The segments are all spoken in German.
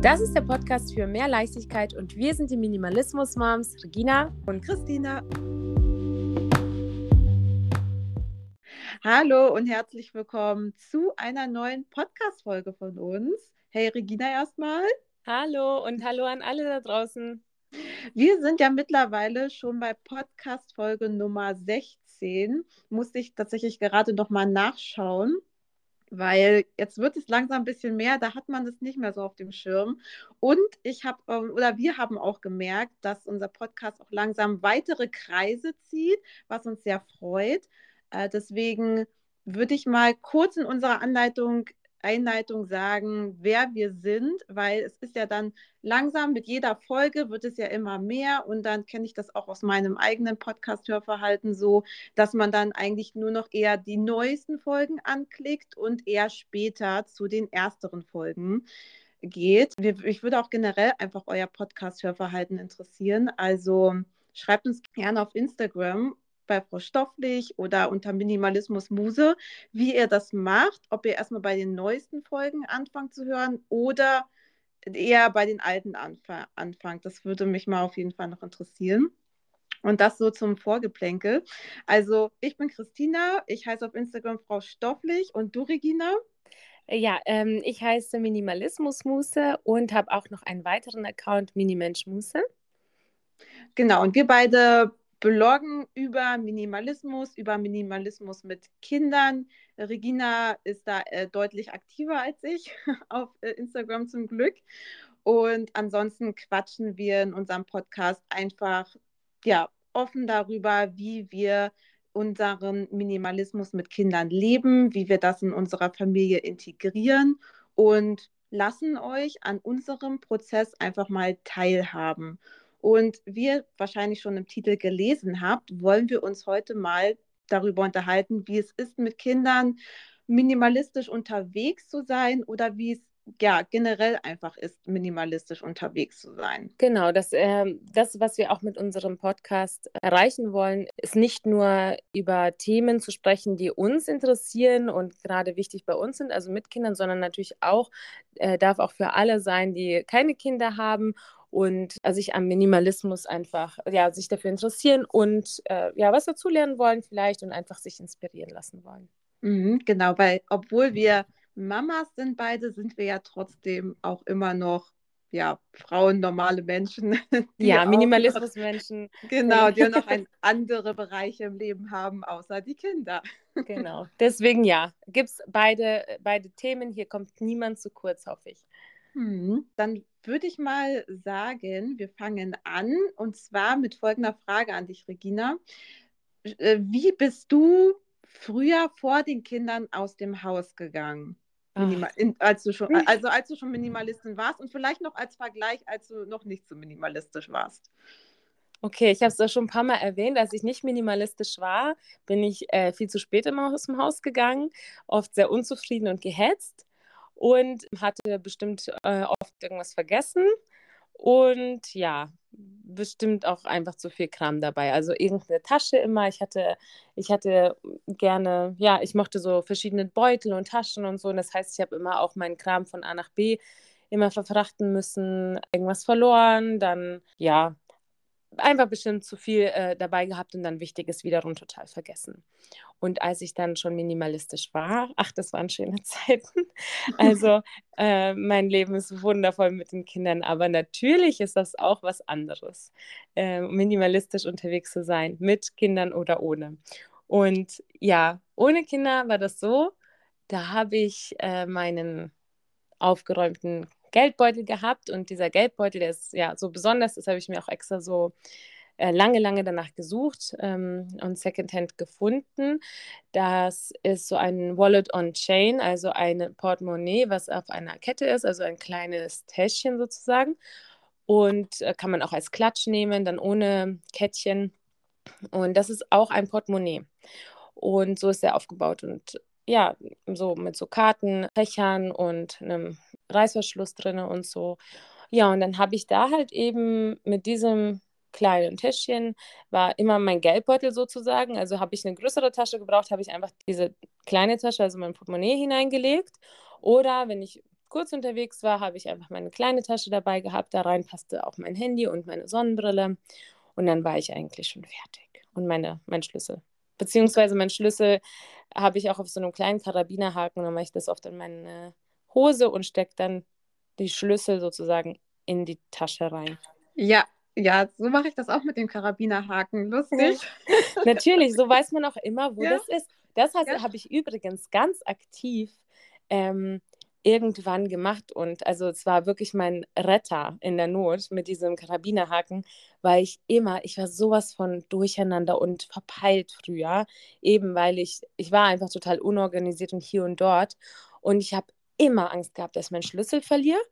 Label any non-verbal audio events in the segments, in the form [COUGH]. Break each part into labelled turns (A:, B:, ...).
A: Das ist der Podcast für mehr Leichtigkeit und wir sind die Minimalismus-Moms Regina
B: und Christina. Hallo und herzlich willkommen zu einer neuen Podcast-Folge von uns. Hey Regina erstmal.
A: Hallo und hallo an alle da draußen.
B: Wir sind ja mittlerweile schon bei Podcast-Folge Nummer 16. Musste ich tatsächlich gerade nochmal nachschauen weil jetzt wird es langsam ein bisschen mehr, da hat man das nicht mehr so auf dem Schirm. Und ich habe, ähm, oder wir haben auch gemerkt, dass unser Podcast auch langsam weitere Kreise zieht, was uns sehr freut. Äh, deswegen würde ich mal kurz in unserer Anleitung Einleitung sagen, wer wir sind, weil es ist ja dann langsam mit jeder Folge wird es ja immer mehr und dann kenne ich das auch aus meinem eigenen Podcast-Hörverhalten so, dass man dann eigentlich nur noch eher die neuesten Folgen anklickt und eher später zu den ersteren Folgen geht. Ich würde auch generell einfach euer Podcast-Hörverhalten interessieren. Also schreibt uns gerne auf Instagram bei Frau Stofflich oder unter Minimalismus Muse, wie ihr das macht, ob ihr erstmal bei den neuesten Folgen anfangt zu hören oder eher bei den alten anf anfangt. Das würde mich mal auf jeden Fall noch interessieren. Und das so zum Vorgeplänkel. Also, ich bin Christina, ich heiße auf Instagram Frau Stofflich und du, Regina?
A: Ja, ähm, ich heiße Minimalismus Muse und habe auch noch einen weiteren Account, Minimensch Muse.
B: Genau, und wir beide bloggen über Minimalismus, über Minimalismus mit Kindern. Regina ist da äh, deutlich aktiver als ich [LAUGHS] auf äh, Instagram zum Glück. Und ansonsten quatschen wir in unserem Podcast einfach ja, offen darüber, wie wir unseren Minimalismus mit Kindern leben, wie wir das in unserer Familie integrieren und lassen euch an unserem Prozess einfach mal teilhaben. Und wie ihr wahrscheinlich schon im Titel gelesen habt, wollen wir uns heute mal darüber unterhalten, wie es ist, mit Kindern minimalistisch unterwegs zu sein oder wie es ja, generell einfach ist, minimalistisch unterwegs zu sein.
A: Genau, das, äh, das, was wir auch mit unserem Podcast erreichen wollen, ist nicht nur über Themen zu sprechen, die uns interessieren und gerade wichtig bei uns sind, also mit Kindern, sondern natürlich auch, äh, darf auch für alle sein, die keine Kinder haben und äh, sich am Minimalismus einfach, ja, sich dafür interessieren und äh, ja, was dazulernen wollen vielleicht und einfach sich inspirieren lassen wollen.
B: Mhm, genau, weil obwohl wir Mamas sind beide, sind wir ja trotzdem auch immer noch ja, Frauen, normale Menschen. [LAUGHS]
A: Ja, Minimalismusmenschen. [LAUGHS]
B: Genau, die noch [LAUGHS] ein, andere Bereiche im Leben haben, außer die Kinder.
A: Genau, deswegen ja, gibt es beide, beide Themen. Hier kommt niemand zu kurz, hoffe ich.
B: Hm, dann würde ich mal sagen, wir fangen an und zwar mit folgender Frage an dich, Regina. Äh, wie bist du früher vor den Kindern aus dem Haus gegangen? Minima in, als du schon, also als du schon Minimalistin warst und vielleicht noch als Vergleich, als du noch nicht so minimalistisch warst.
A: Okay, ich habe es ja schon ein paar Mal erwähnt, als ich nicht minimalistisch war, bin ich äh, viel zu spät immer aus dem Haus gegangen, oft sehr unzufrieden und gehetzt und hatte bestimmt äh, oft irgendwas vergessen und ja, bestimmt auch einfach zu viel Kram dabei. Also irgendeine Tasche immer. Ich hatte, ich hatte gerne, ja, ich mochte so verschiedene Beutel und Taschen und so. Und das heißt, ich habe immer auch meinen Kram von A nach B immer verfrachten müssen, irgendwas verloren, dann ja, einfach bestimmt zu viel äh, dabei gehabt und dann Wichtiges wiederum total vergessen. Und als ich dann schon minimalistisch war, ach, das waren schöne [LAUGHS] Zeiten. Also äh, mein Leben ist wundervoll mit den Kindern, aber natürlich ist das auch was anderes, äh, minimalistisch unterwegs zu sein, mit Kindern oder ohne. Und ja, ohne Kinder war das so, da habe ich äh, meinen aufgeräumten Geldbeutel gehabt und dieser Geldbeutel, der ist ja so besonders, das habe ich mir auch extra so äh, lange, lange danach gesucht ähm, und Secondhand gefunden. Das ist so ein Wallet on Chain, also ein Portemonnaie, was auf einer Kette ist, also ein kleines Täschchen sozusagen. Und äh, kann man auch als Klatsch nehmen, dann ohne Kettchen. Und das ist auch ein Portemonnaie. Und so ist er aufgebaut. Und ja, so mit so Karten, Fächern und einem Reißverschluss drin und so. Ja, und dann habe ich da halt eben mit diesem kleinen Täschchen, war immer mein Geldbeutel sozusagen. Also habe ich eine größere Tasche gebraucht, habe ich einfach diese kleine Tasche, also mein Portemonnaie hineingelegt. Oder wenn ich kurz unterwegs war, habe ich einfach meine kleine Tasche dabei gehabt. Da rein passte auch mein Handy und meine Sonnenbrille. Und dann war ich eigentlich schon fertig. Und meine, mein Schlüssel. Beziehungsweise mein Schlüssel habe ich auch auf so einem kleinen Karabinerhaken. Dann mache ich das oft in meine Hose und stecke dann die Schlüssel sozusagen in die Tasche rein.
B: Ja, ja, so mache ich das auch mit dem Karabinerhaken. Lustig. [LAUGHS]
A: Natürlich, so weiß man auch immer, wo ja. das ist. Das heißt, ja. habe ich übrigens ganz aktiv ähm, irgendwann gemacht und also es war wirklich mein Retter in der Not mit diesem Karabinerhaken, weil ich immer, ich war sowas von durcheinander und verpeilt früher, eben weil ich, ich war einfach total unorganisiert und hier und dort und ich habe immer Angst gehabt, dass ich meinen Schlüssel verliere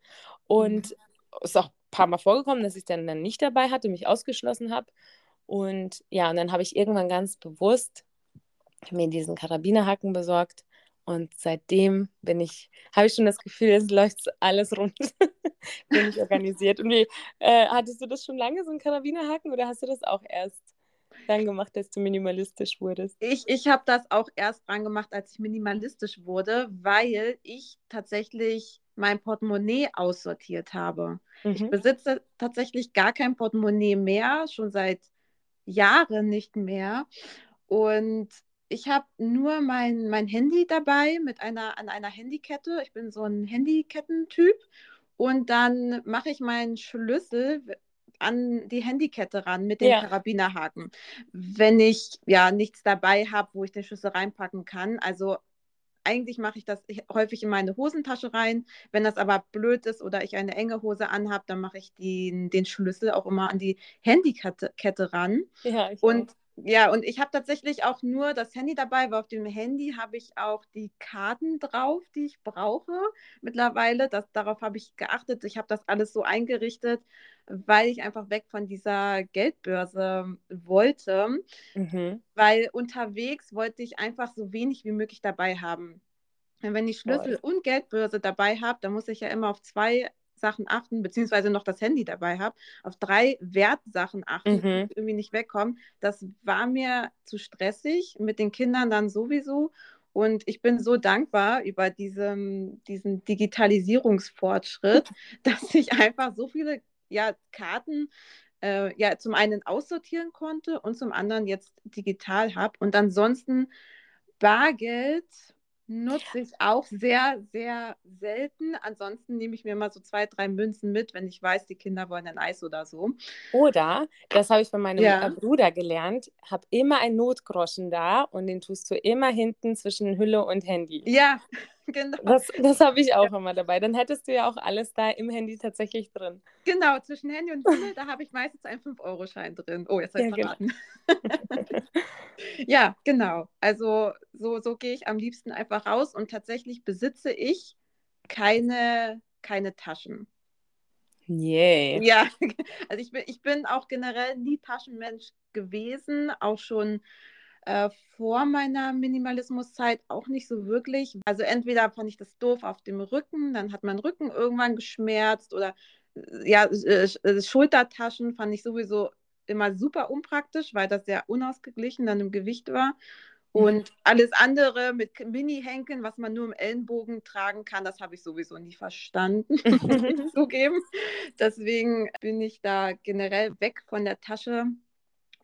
A: und mhm. ist auch paar Mal vorgekommen, dass ich dann, dann nicht dabei hatte, mich ausgeschlossen habe und ja, und dann habe ich irgendwann ganz bewusst mir diesen Karabinerhaken besorgt und seitdem bin ich, habe ich schon das Gefühl, es läuft alles rund. [LAUGHS] bin ich organisiert. Und wie, äh, hattest du das schon lange, so ein Karabinerhaken, oder hast du das auch erst dann gemacht, als du minimalistisch wurdest?
B: Ich, ich habe das auch erst dran gemacht, als ich minimalistisch wurde, weil ich tatsächlich mein Portemonnaie aussortiert habe. Mhm. Ich besitze tatsächlich gar kein Portemonnaie mehr, schon seit Jahren nicht mehr. Und ich habe nur mein, mein Handy dabei mit einer, an einer Handykette. Ich bin so ein Handykettentyp. Und dann mache ich meinen Schlüssel an die Handykette ran mit dem ja. Karabinerhaken. Wenn ich ja nichts dabei habe, wo ich den Schlüssel reinpacken kann. Also eigentlich mache ich das häufig in meine Hosentasche rein. Wenn das aber blöd ist oder ich eine enge Hose anhabe, dann mache ich den, den Schlüssel auch immer an die Handykette Kette ran. Ja, und auch. Ja, und ich habe tatsächlich auch nur das Handy dabei, weil auf dem Handy habe ich auch die Karten drauf, die ich brauche mittlerweile. Das, darauf habe ich geachtet. Ich habe das alles so eingerichtet, weil ich einfach weg von dieser Geldbörse wollte. Mhm. Weil unterwegs wollte ich einfach so wenig wie möglich dabei haben. Wenn ich Schlüssel Voll. und Geldbörse dabei habe, dann muss ich ja immer auf zwei Sachen achten, beziehungsweise noch das Handy dabei habe, auf drei Wertsachen achten, mhm. irgendwie nicht wegkommen. Das war mir zu stressig, mit den Kindern dann sowieso. Und ich bin so dankbar über diesen, diesen Digitalisierungsfortschritt, [LAUGHS] dass ich einfach so viele ja, Karten äh, ja zum einen aussortieren konnte und zum anderen jetzt digital habe. Und ansonsten Bargeld Nutze ich auch sehr, sehr selten. Ansonsten nehme ich mir mal so zwei, drei Münzen mit, wenn ich weiß, die Kinder wollen ein Eis oder so.
A: Oder, das habe ich von meinem ja. Bruder gelernt, habe immer einen Notgroschen da und den tust du immer hinten zwischen Hülle und Handy.
B: Ja, [LAUGHS] genau.
A: Das, das habe ich auch ja. immer dabei. Dann hättest du ja auch alles da im Handy tatsächlich drin.
B: Genau, zwischen Handy und Hülle, da habe ich meistens einen 5-Euro-Schein drin. Oh, jetzt habe ich ja, genau. verraten. Genau. [LAUGHS] ja, genau. Also so, so gehe ich am liebsten einfach raus und tatsächlich besitze ich keine, keine Taschen.
A: Yeah.
B: Ja, [LAUGHS] also ich bin, ich bin auch generell nie Taschenmensch gewesen, auch schon äh, vor meiner Minimalismuszeit auch nicht so wirklich. Also entweder fand ich das doof auf dem Rücken, dann hat mein Rücken irgendwann geschmerzt oder äh, ja, äh, äh, Schultertaschen fand ich sowieso immer super unpraktisch, weil das sehr unausgeglichen dann im Gewicht war. Mhm. Und alles andere mit Mini-Henkeln, was man nur im Ellenbogen tragen kann, das habe ich sowieso nie verstanden, [LAUGHS] muss ich [LAUGHS] zugeben. Deswegen bin ich da generell weg von der Tasche.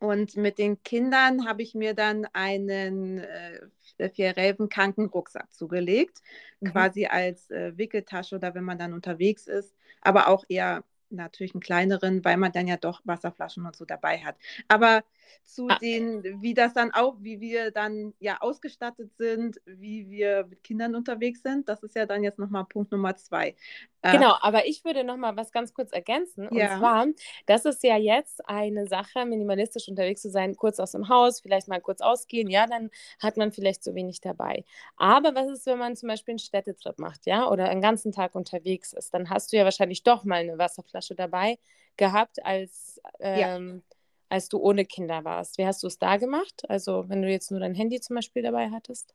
B: Und mit den Kindern habe ich mir dann einen äh, vierrelvenkranken Rucksack zugelegt, mhm. quasi als äh, Wickeltasche oder wenn man dann unterwegs ist, aber auch eher natürlich einen kleineren, weil man dann ja doch Wasserflaschen und so dabei hat. Aber zu ah. den, wie das dann auch, wie wir dann ja ausgestattet sind, wie wir mit Kindern unterwegs sind, das ist ja dann jetzt nochmal Punkt Nummer zwei.
A: Äh, genau, aber ich würde nochmal was ganz kurz ergänzen. Und ja. zwar, das ist ja jetzt eine Sache, minimalistisch unterwegs zu sein, kurz aus dem Haus, vielleicht mal kurz ausgehen, ja, dann hat man vielleicht so wenig dabei. Aber was ist, wenn man zum Beispiel einen Städtetrip macht, ja, oder einen ganzen Tag unterwegs ist? Dann hast du ja wahrscheinlich doch mal eine Wasserflasche dabei gehabt als ähm, ja als du ohne Kinder warst. Wie hast du es da gemacht? Also wenn du jetzt nur dein Handy zum Beispiel dabei hattest?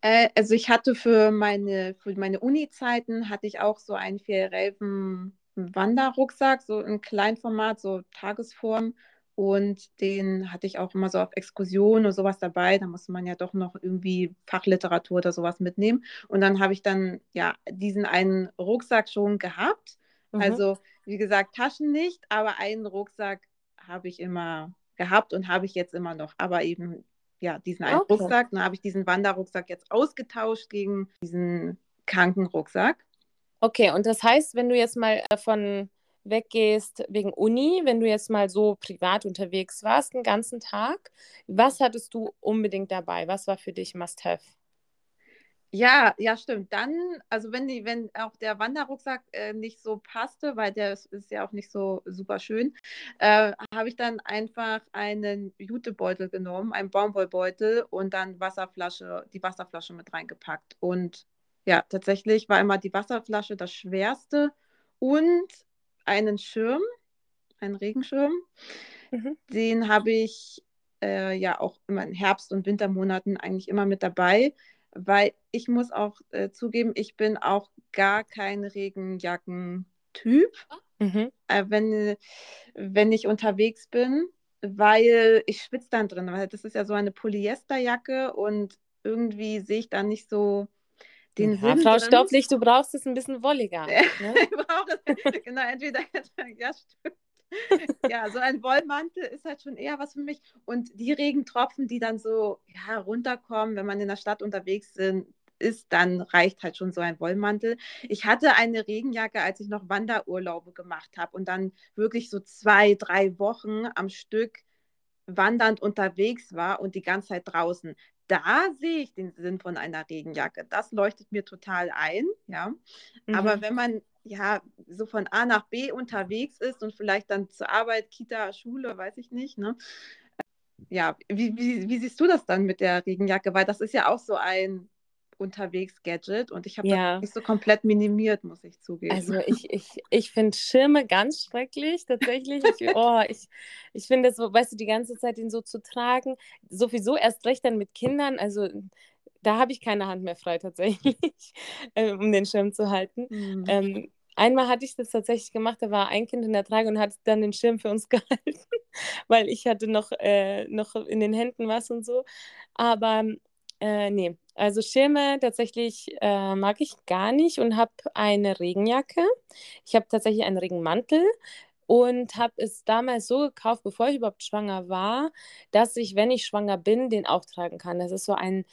B: Äh, also ich hatte für meine, für meine Uni-Zeiten hatte ich auch so einen Vierrelven Wanderrucksack, so in Kleinformat, so Tagesform. Und den hatte ich auch immer so auf Exkursionen und sowas dabei. Da musste man ja doch noch irgendwie Fachliteratur oder sowas mitnehmen. Und dann habe ich dann ja diesen einen Rucksack schon gehabt. Mhm. Also, wie gesagt, Taschen nicht, aber einen Rucksack habe ich immer gehabt und habe ich jetzt immer noch. Aber eben, ja, diesen einen okay. Rucksack. Dann habe ich diesen Wanderrucksack jetzt ausgetauscht gegen diesen Krankenrucksack.
A: Okay, und das heißt, wenn du jetzt mal davon weggehst wegen Uni, wenn du jetzt mal so privat unterwegs warst, den ganzen Tag, was hattest du unbedingt dabei? Was war für dich Must-Have?
B: Ja, ja, stimmt. Dann, also wenn die, wenn auch der Wanderrucksack äh, nicht so passte, weil der ist, ist, ja auch nicht so super schön, äh, habe ich dann einfach einen Jutebeutel genommen, einen Baumwollbeutel und dann Wasserflasche, die Wasserflasche mit reingepackt. Und ja, tatsächlich war immer die Wasserflasche das Schwerste und einen Schirm, einen Regenschirm. Mhm. Den habe ich äh, ja auch immer in Herbst- und Wintermonaten eigentlich immer mit dabei weil ich muss auch äh, zugeben, ich bin auch gar kein Regenjacken-Typ, mhm. äh, wenn, wenn ich unterwegs bin, weil ich schwitze dann drin, weil das ist ja so eine Polyesterjacke und irgendwie sehe ich dann nicht so den ja, Sinn.
A: Frau Stofflich, du brauchst es ein bisschen wolliger. [LAUGHS] Ne?
B: ich brauche es, genau, entweder, [LAUGHS] ja, stimmt. [LAUGHS] ja, so ein Wollmantel ist halt schon eher was für mich. Und die Regentropfen, die dann so ja, runterkommen, wenn man in der Stadt unterwegs sind, ist, dann reicht halt schon so ein Wollmantel. Ich hatte eine Regenjacke, als ich noch Wanderurlaube gemacht habe und dann wirklich so zwei, drei Wochen am Stück wandernd unterwegs war und die ganze Zeit draußen. Da sehe ich den Sinn von einer Regenjacke. Das leuchtet mir total ein, ja. Mhm. Aber wenn man ja, so von A nach B unterwegs ist und vielleicht dann zur Arbeit, Kita, Schule, weiß ich nicht, ne? Ja, wie, wie, wie siehst du das dann mit der Regenjacke? Weil das ist ja auch so ein Unterwegs-Gadget und ich habe ja. das nicht so komplett minimiert, muss ich zugeben.
A: Also ich, ich, ich finde Schirme ganz schrecklich, tatsächlich. Ich, [LAUGHS] oh, ich, ich finde das, weißt du, die ganze Zeit den so zu tragen, sowieso erst recht dann mit Kindern, also da habe ich keine Hand mehr frei tatsächlich, [LAUGHS] äh, um den Schirm zu halten. Mhm. Ähm, Einmal hatte ich das tatsächlich gemacht, da war ein Kind in der Trage und hat dann den Schirm für uns [LAUGHS] gehalten, weil ich hatte noch, äh, noch in den Händen was und so. Aber äh, nee, also Schirme tatsächlich äh, mag ich gar nicht und habe eine Regenjacke. Ich habe tatsächlich einen Regenmantel und habe es damals so gekauft, bevor ich überhaupt schwanger war, dass ich, wenn ich schwanger bin, den auch tragen kann. Das ist so ein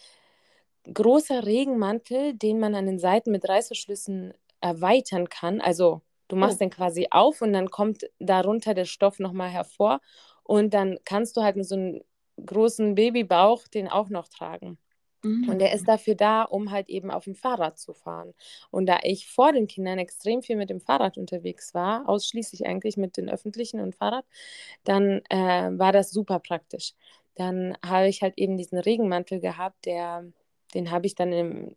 A: großer Regenmantel, den man an den Seiten mit Reißverschlüssen erweitern kann. Also du machst oh. den quasi auf und dann kommt darunter der Stoff nochmal hervor und dann kannst du halt mit so einem großen Babybauch den auch noch tragen. Mhm. Und der ist dafür da, um halt eben auf dem Fahrrad zu fahren. Und da ich vor den Kindern extrem viel mit dem Fahrrad unterwegs war, ausschließlich eigentlich mit den öffentlichen und Fahrrad, dann äh, war das super praktisch. Dann habe ich halt eben diesen Regenmantel gehabt, der, den habe ich dann im,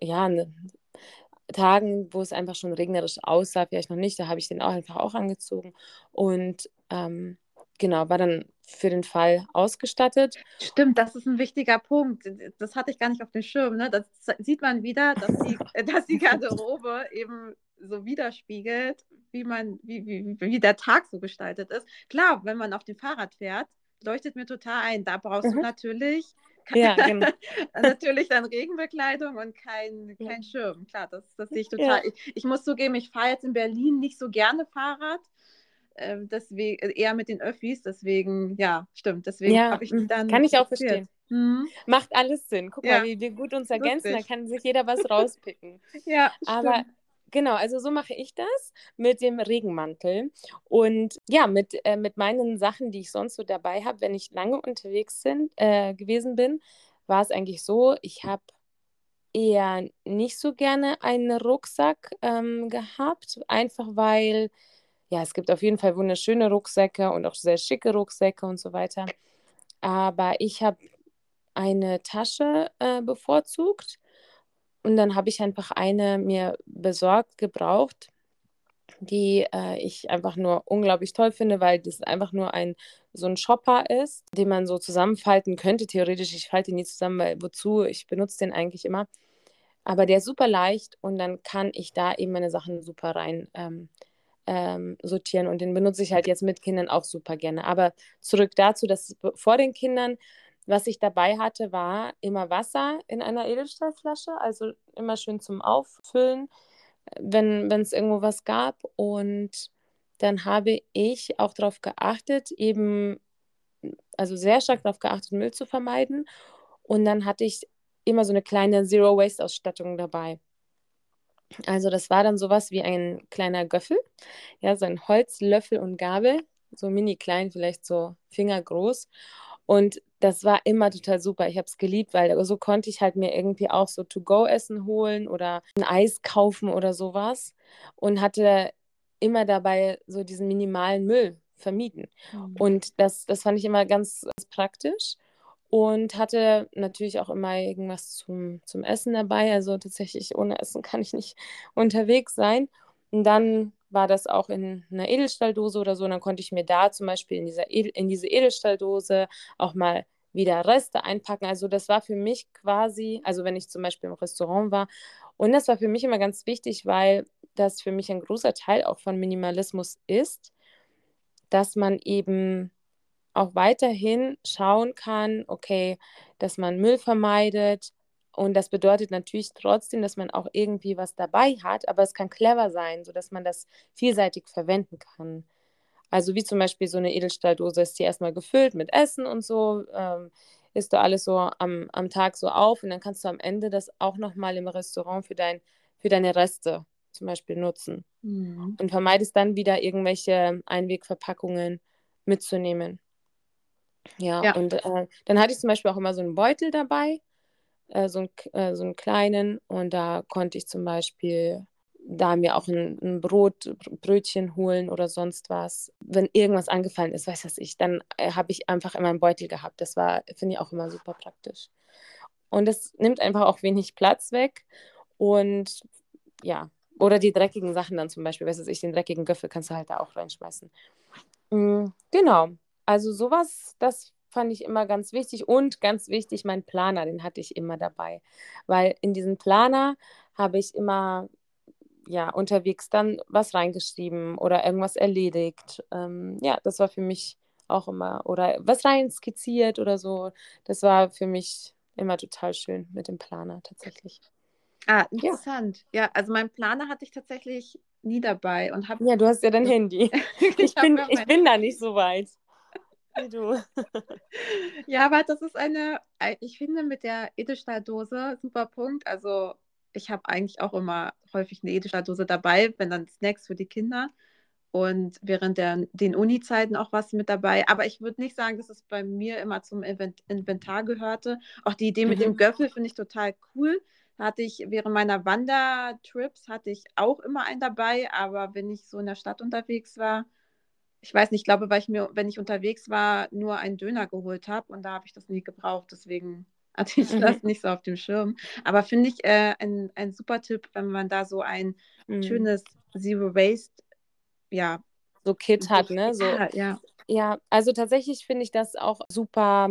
A: ja, ne, Tagen, wo es einfach schon regnerisch aussah, vielleicht noch nicht, da habe ich den auch einfach auch angezogen und ähm, genau, war dann für den Fall ausgestattet.
B: Stimmt, das ist ein wichtiger Punkt. Das hatte ich gar nicht auf dem Schirm. Ne? Das sieht man wieder, dass die, [LAUGHS] dass die Garderobe eben so widerspiegelt, wie man, wie, wie, wie der Tag so gestaltet ist. Klar, wenn man auf dem Fahrrad fährt, leuchtet mir total ein. Da brauchst mhm. du natürlich ja, genau. [LAUGHS] Natürlich dann Regenbekleidung und kein, kein Schirm. Klar, das, das sehe ich total. Ja. Ich, ich, muss zugeben, ich fahre jetzt in Berlin nicht so gerne Fahrrad. Äh, deswegen äh, eher mit den Öffis, deswegen, ja, stimmt. Deswegen
A: ja, habe ich mich dann. Kann ich auch verstehen. Mhm. Macht alles Sinn. Guck ja. mal, wie wir gut uns ergänzen, Lustig. da kann sich jeder was rauspicken. [LAUGHS]
B: ja,
A: aber
B: stimmt.
A: Genau, also so mache ich das mit dem Regenmantel. Und ja, mit, äh, mit meinen Sachen, die ich sonst so dabei habe, wenn ich lange unterwegs sind, äh, gewesen bin, war es eigentlich so, ich habe eher nicht so gerne einen Rucksack ähm, gehabt, einfach weil, ja, es gibt auf jeden Fall wunderschöne Rucksäcke und auch sehr schicke Rucksäcke und so weiter. Aber ich habe eine Tasche äh, bevorzugt und dann habe ich einfach eine mir besorgt, gebraucht, die äh, ich einfach nur unglaublich toll finde, weil das einfach nur ein so ein Shopper ist, den man so zusammenfalten könnte. Theoretisch, ich falte ihn nie zusammen, weil wozu? Ich benutze den eigentlich immer. Aber der ist super leicht und dann kann ich da eben meine Sachen super rein ähm, ähm, sortieren und den benutze ich halt jetzt mit Kindern auch super gerne. Aber zurück dazu, dass vor den Kindern, was ich dabei hatte, war immer Wasser in einer Edelstahlflasche, also immer schön zum Auffüllen, wenn es irgendwo was gab. Und dann habe ich auch darauf geachtet, eben, also sehr stark darauf geachtet, Müll zu vermeiden. Und dann hatte ich immer so eine kleine Zero-Waste-Ausstattung dabei. Also das war dann sowas wie ein kleiner Göffel, ja, so ein Holzlöffel und Gabel, so mini klein, vielleicht so fingergroß. Und das war immer total super. Ich habe es geliebt, weil so konnte ich halt mir irgendwie auch so To-Go-Essen holen oder ein Eis kaufen oder sowas und hatte immer dabei so diesen minimalen Müll vermieden. Mhm. Und das, das fand ich immer ganz, ganz praktisch und hatte natürlich auch immer irgendwas zum, zum Essen dabei. Also tatsächlich ohne Essen [LAUGHS] kann ich nicht unterwegs sein. Und dann war das auch in einer Edelstahldose oder so. Und dann konnte ich mir da zum Beispiel in, dieser Edel, in diese Edelstahldose auch mal wieder Reste einpacken. Also das war für mich quasi, also wenn ich zum Beispiel im Restaurant war, und das war für mich immer ganz wichtig, weil das für mich ein großer Teil auch von Minimalismus ist, dass man eben auch weiterhin schauen kann, okay, dass man Müll vermeidet. Und das bedeutet natürlich trotzdem, dass man auch irgendwie was dabei hat, aber es kann clever sein, sodass man das vielseitig verwenden kann. Also wie zum Beispiel so eine Edelstahldose ist die erstmal gefüllt mit Essen und so, ähm, isst du alles so am, am Tag so auf und dann kannst du am Ende das auch nochmal im Restaurant für, dein, für deine Reste zum Beispiel nutzen. Mhm. Und vermeidest dann wieder irgendwelche Einwegverpackungen mitzunehmen. Ja, ja. und äh, dann hatte ich zum Beispiel auch immer so einen Beutel dabei, äh, so, ein, äh, so einen kleinen, und da konnte ich zum Beispiel da mir auch ein, ein, Brot, Brötchen holen oder sonst was. Wenn irgendwas angefallen ist, weiß was ich, dann äh, habe ich einfach immer einen Beutel gehabt. Das war, finde ich, auch immer super praktisch. Und es nimmt einfach auch wenig Platz weg. Und ja, oder die dreckigen Sachen dann zum Beispiel, weiß ich, den dreckigen Göffel kannst du halt da auch reinschmeißen. Mhm, genau. Also sowas, das fand ich immer ganz wichtig und ganz wichtig, mein Planer, den hatte ich immer dabei, weil in diesen Planer habe ich immer ja unterwegs dann was reingeschrieben oder irgendwas erledigt. Ähm, ja, das war für mich auch immer oder was rein skizziert oder so. Das war für mich immer total schön mit dem Planer tatsächlich.
B: Ah, interessant. Ja, ja also mein Planer hatte ich tatsächlich nie dabei und habe.
A: Ja, du hast ja dein [LAUGHS] Handy. ich, bin, ich bin da nicht so weit. Wie du.
B: ja, aber das ist eine, ich finde mit der Edelstahldose super Punkt. Also ich habe eigentlich auch immer häufig eine Edelstahldose dabei, wenn dann Snacks für die Kinder und während der, den Uni-Zeiten auch was mit dabei. Aber ich würde nicht sagen, dass es bei mir immer zum Inventar gehörte. Auch die Idee mit mhm. dem Göffel finde ich total cool. Hatte ich während meiner Wandertrips hatte ich auch immer einen dabei, aber wenn ich so in der Stadt unterwegs war, ich weiß nicht, ich glaube, weil ich mir, wenn ich unterwegs war, nur einen Döner geholt habe und da habe ich das nie gebraucht. Deswegen [LAUGHS] hatte ich mhm. das nicht so auf dem Schirm. Aber finde ich äh, ein, ein super Tipp, wenn man da so ein mhm. schönes Zero Waste, ja.
A: So Kit hat, ne? So, ja. ja, also tatsächlich finde ich das auch super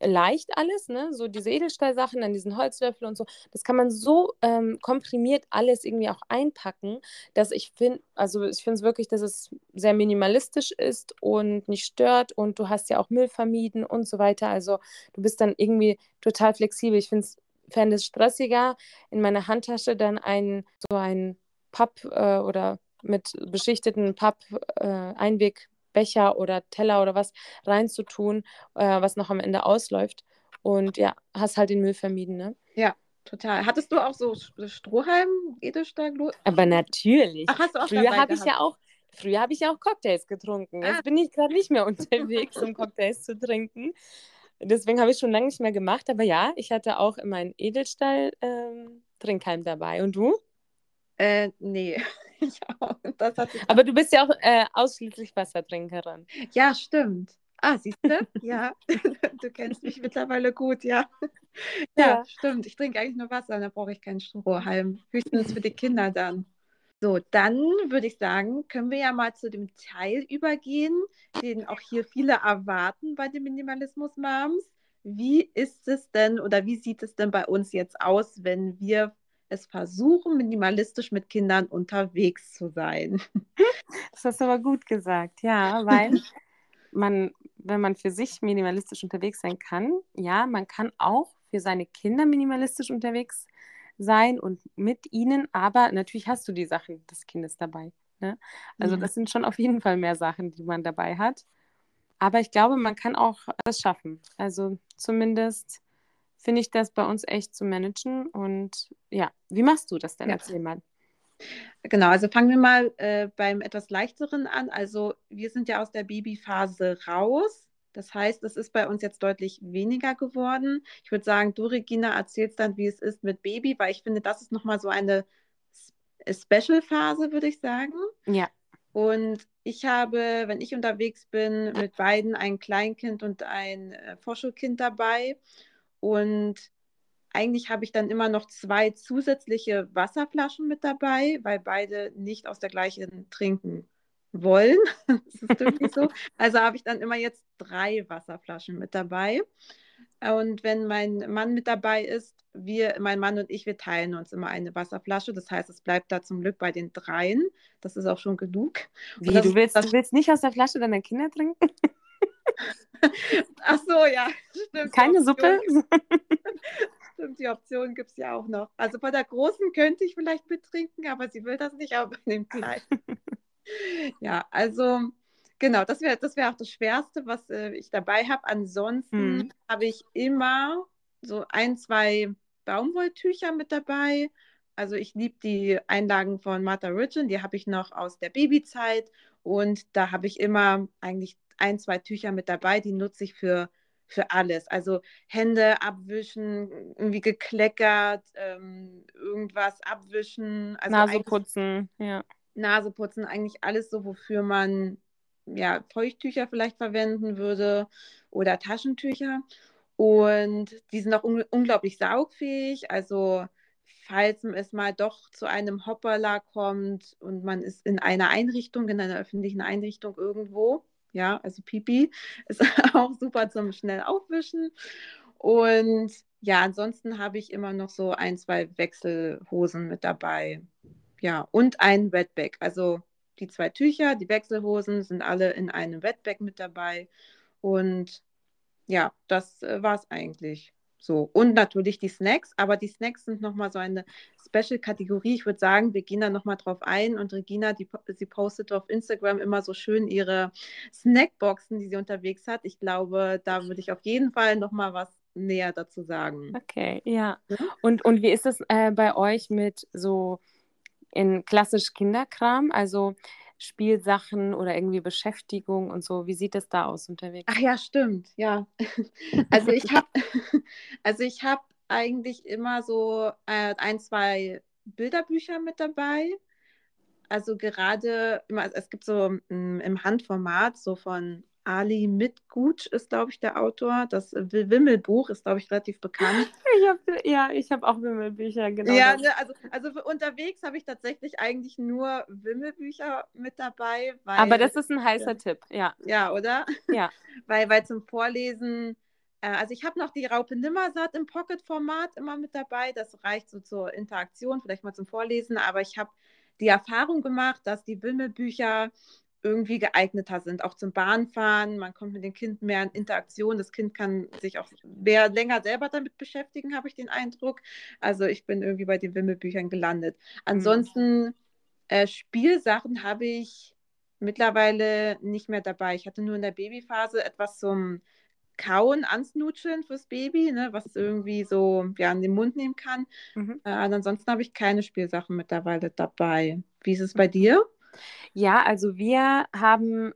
A: leicht alles, ne? So diese Edelstahlsachen, dann diesen Holzlöffel und so. Das kann man so ähm, komprimiert alles irgendwie auch einpacken, dass ich finde, also ich finde es wirklich, dass es sehr minimalistisch ist und nicht stört und du hast ja auch Müll vermieden und so weiter. Also du bist dann irgendwie total flexibel. Ich finde es fände es stressiger, in meiner Handtasche dann ein so ein Papp äh, oder mit beschichteten Papp äh, Einweg Becher oder Teller oder was reinzutun, äh, was noch am Ende ausläuft. Und ja, hast halt den Müll vermieden, ne?
B: Ja, total. Hattest du auch so Strohhalm, Edelstahl?
A: Aber natürlich. Ach, hast du auch Früher habe ich ja auch Früher habe ich ja auch Cocktails getrunken. Jetzt ah. bin ich gerade nicht mehr [LAUGHS] unterwegs, um Cocktails zu trinken. Deswegen habe ich schon lange nicht mehr gemacht. Aber ja, ich hatte auch immer einen Edelstahl-Trinkhalm ähm, dabei. Und du?
B: Äh, nee. [LAUGHS] auch.
A: Aber du bist ja auch äh, ausschließlich Wassertrinkerin.
B: Ja, stimmt. Ah, siehst du? ja, [LAUGHS] du kennst mich mittlerweile gut, ja. ja. ja. stimmt. Ich trinke eigentlich nur Wasser, da brauche ich keinen Strohhalm. Höchstens für die Kinder dann. So, dann würde ich sagen, können wir ja mal zu dem Teil übergehen, den auch hier viele erwarten bei den Minimalismus Moms. Wie ist es denn oder wie sieht es denn bei uns jetzt aus, wenn wir es versuchen, minimalistisch mit Kindern unterwegs zu sein. [LAUGHS]
A: Das hast du aber gut gesagt, ja, weil [LAUGHS] man, wenn man für sich minimalistisch unterwegs sein kann, ja, man kann auch für seine Kinder minimalistisch unterwegs sein und mit ihnen, aber natürlich hast du die Sachen des Kindes dabei. Ne? Also mhm. das sind schon auf jeden Fall mehr Sachen, die man dabei hat. Aber ich glaube, man kann auch das schaffen. Also zumindest finde ich das bei uns echt zu managen. Und ja, wie machst du das denn? Ja. Erzähl mal.
B: Genau, also fangen wir mal äh, beim etwas leichteren an. Also wir sind ja aus der Babyphase raus. Das heißt, es ist bei uns jetzt deutlich weniger geworden. Ich würde sagen, du, Regina, erzählst dann, wie es ist mit Baby, weil ich finde, das ist nochmal so eine Special-Phase, würde ich sagen.
A: Ja.
B: Und ich habe, wenn ich unterwegs bin, mit beiden ein Kleinkind und ein äh, Vorschulkind dabei. Und eigentlich habe ich dann immer noch zwei zusätzliche Wasserflaschen mit dabei, weil beide nicht aus der gleichen trinken wollen. [LAUGHS] das ist wirklich so. [LAUGHS] Also habe ich dann immer jetzt drei Wasserflaschen mit dabei. Und wenn mein Mann mit dabei ist, wir, mein Mann und ich, wir teilen uns immer eine Wasserflasche. Das heißt, es bleibt da zum Glück bei den dreien. Das ist auch schon genug.
A: Wie, du, willst, das, du willst nicht aus der Flasche deiner Kinder trinken? [LAUGHS]
B: Ach so, ja,
A: stimmt. Keine Suppe? [LAUGHS]
B: stimmt, die Option gibt es ja auch noch. Also bei der Großen könnte ich vielleicht mittrinken, aber sie will das nicht, aber bei dem Kleinen. [LAUGHS] ja, also genau, das wäre das wär auch das Schwerste, was äh, ich dabei habe. Ansonsten hm. habe ich immer so ein, zwei Baumwolltücher mit dabei. Also ich liebe die Einlagen von Martha Ridgen, die habe ich noch aus der Babyzeit und da habe ich immer eigentlich ein, zwei Tücher mit dabei, die nutze ich für, für alles. Also Hände abwischen, irgendwie gekleckert, ähm, irgendwas abwischen. Also
A: Nase putzen, ja.
B: Nase putzen, eigentlich alles so, wofür man ja, Feuchttücher vielleicht verwenden würde oder Taschentücher. Und die sind auch un unglaublich saugfähig. Also falls es mal doch zu einem Hoppala kommt und man ist in einer Einrichtung, in einer öffentlichen Einrichtung irgendwo, ja, also Pipi [LAUGHS] ist auch super zum schnell aufwischen. Und ja, ansonsten habe ich immer noch so ein, zwei Wechselhosen mit dabei. Ja, und ein Wetbag. Also die zwei Tücher, die Wechselhosen sind alle in einem Wetbag mit dabei. Und ja, das äh, war es eigentlich. So, und natürlich die Snacks, aber die Snacks sind nochmal so eine Special-Kategorie. Ich würde sagen, wir gehen da nochmal drauf ein und Regina, die, sie postet auf Instagram immer so schön ihre Snackboxen, die sie unterwegs hat. Ich glaube, da würde ich auf jeden Fall nochmal was näher dazu sagen.
A: Okay, ja. ja? Und, und wie ist es äh, bei euch mit so in klassisch Kinderkram? Also Spielsachen oder irgendwie Beschäftigung und so. Wie sieht es da aus unterwegs?
B: Ach ja, stimmt, ja. [LAUGHS] Also ich habe [LAUGHS] also ich habe eigentlich immer so äh, ein, zwei Bilderbücher mit dabei. Also gerade immer, es gibt so mm, im Handformat so von Ali Mitgut ist, glaube ich, der Autor. Das Wimmelbuch ist, glaube ich, relativ bekannt. [LAUGHS]
A: Ich hab, ja, ich habe auch Wimmelbücher,
B: genau. Ja, ne, also, also unterwegs habe ich tatsächlich eigentlich nur Wimmelbücher mit dabei.
A: Weil, Aber das ist ein heißer ja. Tipp, ja.
B: Ja, oder?
A: Ja. [LAUGHS]
B: weil, weil zum Vorlesen, äh, also ich habe noch die Raupe Nimmersatt im Pocket-Format immer mit dabei. Das reicht so zur Interaktion, vielleicht mal zum Vorlesen. Aber ich habe die Erfahrung gemacht, dass die Wimmelbücher irgendwie geeigneter sind, auch zum Bahnfahren. Man kommt mit dem Kind mehr in Interaktion. Das Kind kann sich auch mehr länger selber damit beschäftigen, habe ich den Eindruck. Also ich bin irgendwie bei den Wimmelbüchern gelandet. Ansonsten äh, Spielsachen habe ich mittlerweile nicht mehr dabei. Ich hatte nur in der Babyphase etwas zum Kauen, Ansnutscheln fürs Baby, ne, was irgendwie so ja, in den Mund nehmen kann. Mhm. Äh, ansonsten habe ich keine Spielsachen mittlerweile dabei. Wie ist es bei dir?
A: Ja, also wir haben,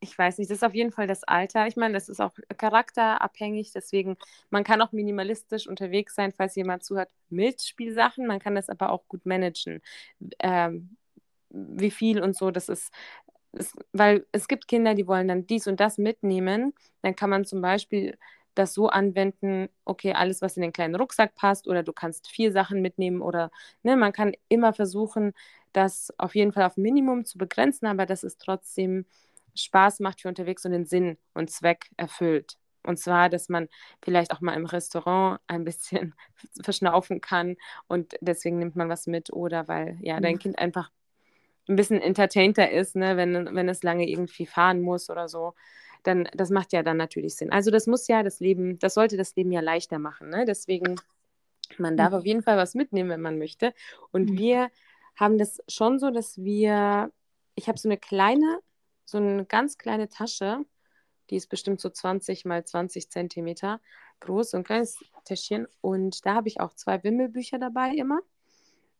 A: ich weiß nicht, das ist auf jeden Fall das Alter. Ich meine, das ist auch charakterabhängig, deswegen, man kann auch minimalistisch unterwegs sein, falls jemand zuhört, mit Spielsachen. Man kann das aber auch gut managen. Ähm, wie viel und so, das ist, ist, weil es gibt Kinder, die wollen dann dies und das mitnehmen. Dann kann man zum Beispiel das so anwenden, okay, alles, was in den kleinen Rucksack passt, oder du kannst vier Sachen mitnehmen oder ne, man kann immer versuchen, das auf jeden Fall auf Minimum zu begrenzen, aber dass es trotzdem Spaß macht für unterwegs und den Sinn und Zweck erfüllt. Und zwar, dass man vielleicht auch mal im Restaurant ein bisschen [LAUGHS] verschnaufen kann und deswegen nimmt man was mit oder weil ja dein mhm. Kind einfach ein bisschen entertainter ist, ne, wenn, wenn es lange irgendwie fahren muss oder so, dann das macht ja dann natürlich Sinn. Also das muss ja das Leben, das sollte das Leben ja leichter machen. Ne? Deswegen, man darf mhm. auf jeden Fall was mitnehmen, wenn man möchte. Und mhm. wir haben das schon so, dass wir, ich habe so eine kleine, so eine ganz kleine Tasche, die ist bestimmt so 20 mal 20 Zentimeter groß, so ein kleines Täschchen. Und da habe ich auch zwei Wimmelbücher dabei immer.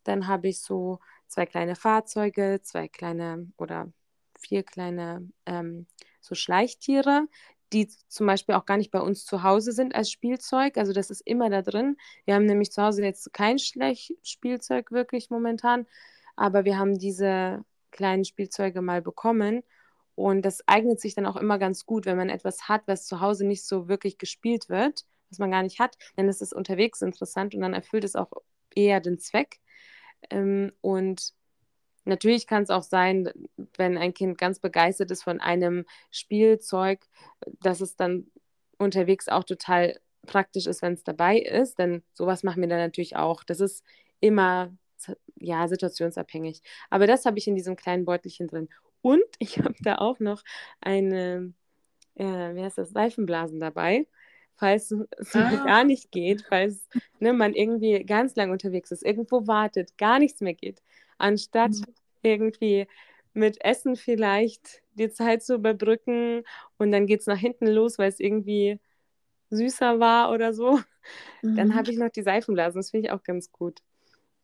A: Dann habe ich so zwei kleine Fahrzeuge, zwei kleine oder vier kleine ähm, so Schleichtiere, die zum Beispiel auch gar nicht bei uns zu Hause sind als Spielzeug. Also das ist immer da drin. Wir haben nämlich zu Hause jetzt kein Spielzeug wirklich momentan, aber wir haben diese kleinen Spielzeuge mal bekommen. Und das eignet sich dann auch immer ganz gut, wenn man etwas hat, was zu Hause nicht so wirklich gespielt wird, was man gar nicht hat, ist es unterwegs interessant und dann erfüllt es auch eher den Zweck. Ähm, und natürlich kann es auch sein, wenn ein Kind ganz begeistert ist von einem Spielzeug, dass es dann unterwegs auch total praktisch ist, wenn es dabei ist. Denn sowas machen wir dann natürlich auch. Das ist immer ja, situationsabhängig. Aber das habe ich in diesem kleinen Beutelchen drin. Und [LAUGHS] ich habe da auch noch eine, äh, wie heißt das, Seifenblasen dabei falls [LAUGHS] es ah. gar nicht geht, falls ne, man irgendwie ganz lang unterwegs ist, irgendwo wartet, gar nichts mehr geht, anstatt mhm. irgendwie mit Essen vielleicht die Zeit zu überbrücken und dann geht es nach hinten los, weil es irgendwie süßer war oder so, [LAUGHS] mhm. dann habe ich noch die Seifenblasen. Das finde ich auch ganz gut.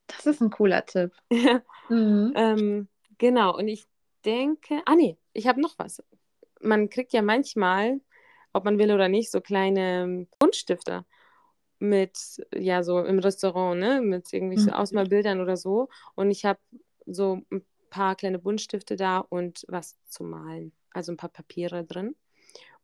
B: Das ist ein cooler Tipp. [LAUGHS]
A: mhm. ähm, genau, und ich denke, ah nee, ich habe noch was. Man kriegt ja manchmal ob man will oder nicht, so kleine Buntstifte mit, ja, so im Restaurant, ne, mit irgendwie so mhm. Ausmalbildern oder so. Und ich habe so ein paar kleine Buntstifte da und was zu malen, also ein paar Papiere drin.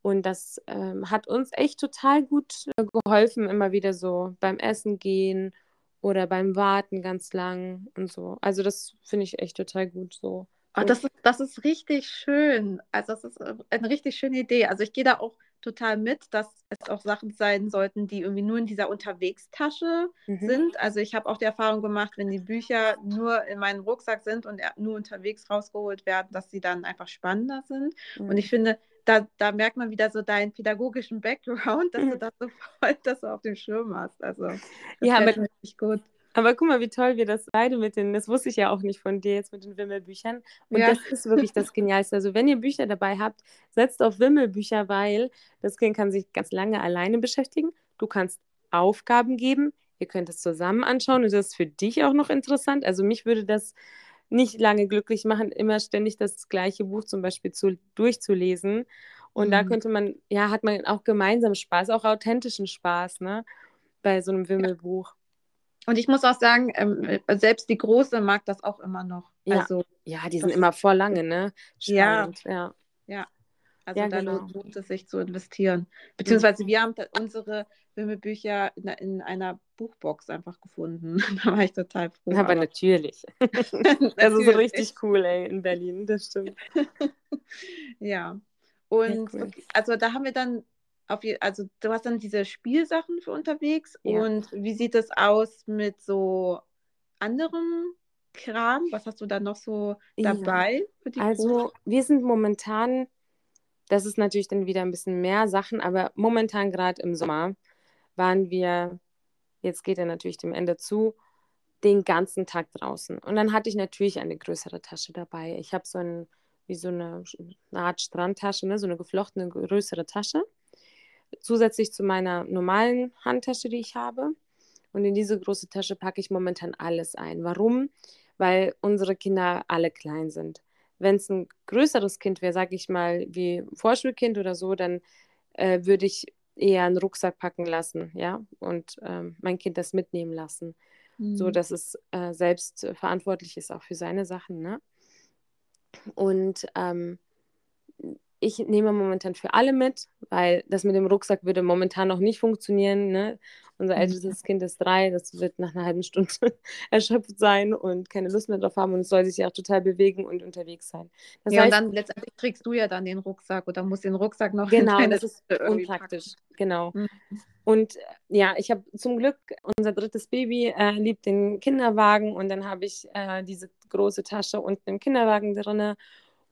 A: Und das ähm, hat uns echt total gut äh, geholfen, immer wieder so beim Essen gehen oder beim Warten ganz lang und so. Also das finde ich echt total gut so.
B: Oh, das, ist, das ist richtig schön. Also das ist äh, eine richtig schöne Idee. Also ich gehe da auch total mit, dass es auch Sachen sein sollten, die irgendwie nur in dieser Unterwegstasche mhm. sind. Also ich habe auch die Erfahrung gemacht, wenn die Bücher nur in meinem Rucksack sind und nur unterwegs rausgeholt werden, dass sie dann einfach spannender sind. Mhm. Und ich finde, da, da merkt man wieder so deinen pädagogischen Background, dass mhm. [LAUGHS] du das so voll das auf dem Schirm hast. Also das
A: ja, richtig gut. Aber guck mal, wie toll wir das beide mit den, das wusste ich ja auch nicht von dir jetzt mit den Wimmelbüchern. Und ja. das ist wirklich das Genialste. Also wenn ihr Bücher dabei habt, setzt auf Wimmelbücher, weil das Kind kann sich ganz lange alleine beschäftigen. Du kannst Aufgaben geben, ihr könnt es zusammen anschauen und das ist für dich auch noch interessant. Also mich würde das nicht lange glücklich machen, immer ständig das gleiche Buch zum Beispiel zu, durchzulesen. Und mhm. da könnte man, ja, hat man auch gemeinsam Spaß, auch authentischen Spaß, ne? Bei so einem Wimmelbuch.
B: Und ich muss auch sagen, ähm, selbst die Große mag das auch immer noch.
A: Ja, also,
B: ja
A: die sind immer vor lange, ne?
B: Spannend, ja. ja. Ja. Also ja, da genau. lohnt es sich zu investieren. Beziehungsweise wir haben unsere Wimmelbücher in, in, einer Buchbox einfach gefunden. [LAUGHS] da war ich total froh.
A: Aber, aber natürlich. natürlich. [LAUGHS] Das ist richtig cool, ey, in Berlin, das stimmt. [LAUGHS]
B: ja. Und cool. okay, also da haben wir dann auf also du hast dann diese Spielsachen für unterwegs ja. und wie sieht es aus mit so anderem Kram? Was hast du da noch so dabei?
A: Ja. also Gruppe? wir sind momentan, das ist natürlich dann wieder ein bisschen mehr Sachen, aber momentan gerade im Sommer waren wir, jetzt geht er natürlich dem Ende zu, den ganzen Tag draußen. Und dann hatte ich natürlich eine größere Tasche dabei. Ich habe so ein, wie so eine, eine Art Strandtasche, ne? so eine geflochtene größere Tasche zusätzlich zu meiner normalen Handtasche, die ich habe. Und in diese große Tasche packe ich momentan alles ein. Warum? Weil unsere Kinder alle klein sind. Wenn es ein größeres Kind wäre, sage ich mal, wie Vorschulkind oder so, dann äh, würde ich eher einen Rucksack packen lassen, ja, und ähm, mein Kind das mitnehmen lassen, mhm. so dass es äh, selbst verantwortlich ist auch für seine Sachen, ne? Und ähm, ich nehme momentan für alle mit, weil das mit dem Rucksack würde momentan noch nicht funktionieren. Ne? Unser mhm. ältestes Kind ist drei, das wird nach einer halben Stunde [LAUGHS] erschöpft sein und keine Lust mehr drauf haben und es soll sich ja auch total bewegen und unterwegs sein.
B: Das ja, heißt, und dann letztendlich trägst du ja dann den Rucksack oder musst den Rucksack noch
A: Genau, das ist unpraktisch. Packen. Genau. Mhm. Und äh, ja, ich habe zum Glück unser drittes Baby äh, liebt den Kinderwagen und dann habe ich äh, diese große Tasche unten im Kinderwagen drin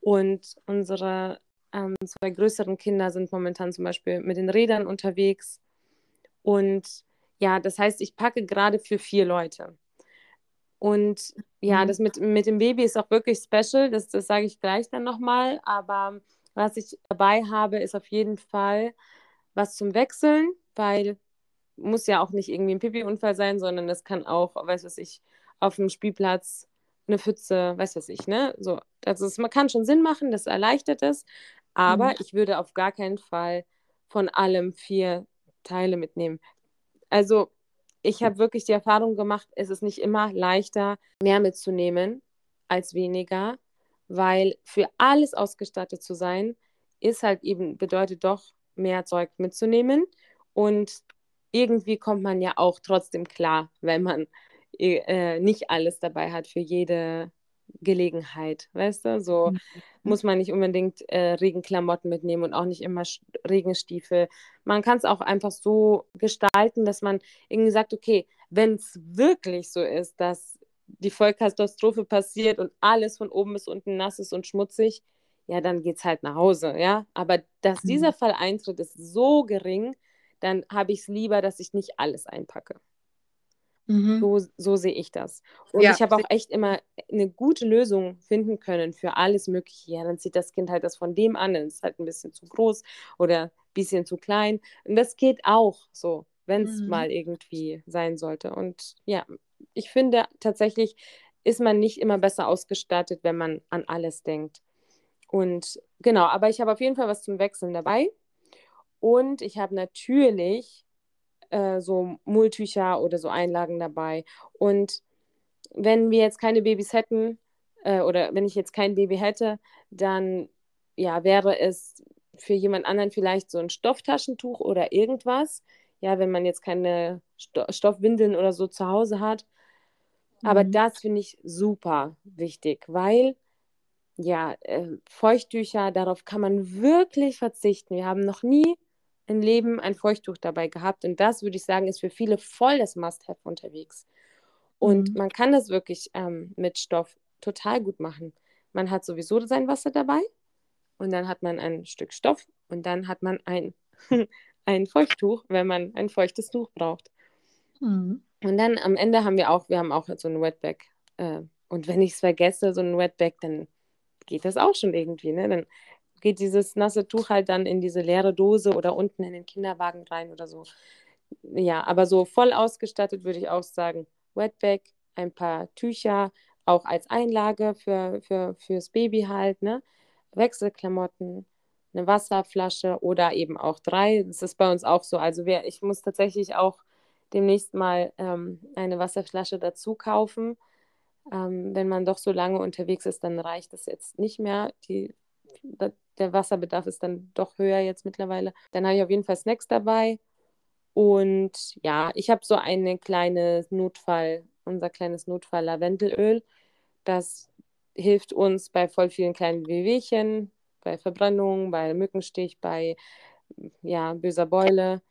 A: und unsere ähm, zwei größeren Kinder sind momentan zum Beispiel mit den Rädern unterwegs. Und ja, das heißt, ich packe gerade für vier Leute. Und ja, mhm. das mit, mit dem Baby ist auch wirklich special, das, das sage ich gleich dann nochmal. Aber was ich dabei habe, ist auf jeden Fall was zum Wechseln, weil muss ja auch nicht irgendwie ein Pipi-Unfall sein, sondern das kann auch, weiß was ich, auf dem Spielplatz eine Pfütze, weiß was ich, ne? So, also es, man kann schon Sinn machen, das erleichtert es, aber mhm. ich würde auf gar keinen Fall von allem vier Teile mitnehmen. Also ich habe wirklich die Erfahrung gemacht, es ist nicht immer leichter, mehr mitzunehmen als weniger, weil für alles ausgestattet zu sein, ist halt eben, bedeutet doch, mehr Zeug mitzunehmen. Und irgendwie kommt man ja auch trotzdem klar, wenn man äh, nicht alles dabei hat für jede Gelegenheit, weißt du? So mhm. muss man nicht unbedingt äh, Regenklamotten mitnehmen und auch nicht immer Regenstiefel. Man kann es auch einfach so gestalten, dass man irgendwie sagt, okay, wenn es wirklich so ist, dass die Vollkatastrophe passiert und alles von oben bis unten nass ist und schmutzig, ja, dann geht es halt nach Hause, ja. Aber dass mhm. dieser Fall eintritt, ist so gering, dann habe ich es lieber, dass ich nicht alles einpacke. Mhm. So, so sehe ich das. Und ja, ich habe auch echt immer eine gute Lösung finden können für alles Mögliche. Ja, dann zieht das Kind halt das von dem an, dann ist es halt ein bisschen zu groß oder ein bisschen zu klein. Und das geht auch so, wenn es mhm. mal irgendwie sein sollte. Und ja, ich finde tatsächlich, ist man nicht immer besser ausgestattet, wenn man an alles denkt. Und genau, aber ich habe auf jeden Fall was zum Wechseln dabei. Und ich habe natürlich äh, so Mulltücher oder so Einlagen dabei. Und wenn wir jetzt keine Babys hätten, äh, oder wenn ich jetzt kein Baby hätte, dann ja, wäre es für jemand anderen vielleicht so ein Stofftaschentuch oder irgendwas. Ja, wenn man jetzt keine Sto Stoffwindeln oder so zu Hause hat. Aber mhm. das finde ich super wichtig, weil ja, äh, Feuchttücher, darauf kann man wirklich verzichten. Wir haben noch nie im Leben ein Feuchttuch dabei gehabt. Und das, würde ich sagen, ist für viele voll das Must-Have unterwegs. Und mhm. man kann das wirklich ähm, mit Stoff total gut machen. Man hat sowieso sein Wasser dabei und dann hat man ein Stück Stoff und dann hat man ein, [LAUGHS] ein Feuchttuch, wenn man ein feuchtes Tuch braucht. Mhm. Und dann am Ende haben wir auch, wir haben auch so ein Wetbag. Äh, und wenn ich es vergesse, so ein Wetbag, dann geht das auch schon irgendwie. Ne? Dann geht dieses nasse Tuch halt dann in diese leere Dose oder unten in den Kinderwagen rein oder so. Ja, aber so voll ausgestattet würde ich auch sagen, Wetbag, ein paar Tücher, auch als Einlage für, für, fürs Baby halt, ne? Wechselklamotten, eine Wasserflasche oder eben auch drei. Das ist bei uns auch so. Also wir, ich muss tatsächlich auch demnächst mal ähm, eine Wasserflasche dazu kaufen. Ähm, wenn man doch so lange unterwegs ist, dann reicht das jetzt nicht mehr. Die, der Wasserbedarf ist dann doch höher jetzt mittlerweile. Dann habe ich auf jeden Fall Snacks dabei. Und ja, ich habe so eine kleine Notfall, unser kleines Notfall-Lavendelöl. Das hilft uns bei voll vielen kleinen Wehwehchen, bei Verbrennungen, bei Mückenstich, bei ja, böser Beule.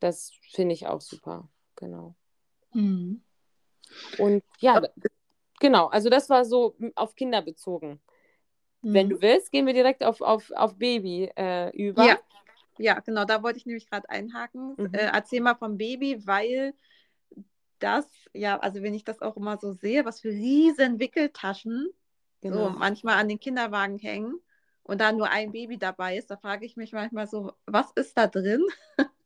A: Das finde ich auch super. Genau. Mhm. Und ja, genau, also das war so auf Kinder bezogen. Wenn du mhm. willst, gehen wir direkt auf, auf, auf Baby äh, über.
B: Ja. ja, genau, da wollte ich nämlich gerade einhaken. Mhm. Äh, erzähl mal vom Baby, weil das, ja, also wenn ich das auch immer so sehe, was für riesen Wickeltaschen genau. so manchmal an den Kinderwagen hängen und da nur ein Baby dabei ist, da frage ich mich manchmal so, was ist da drin? [LAUGHS]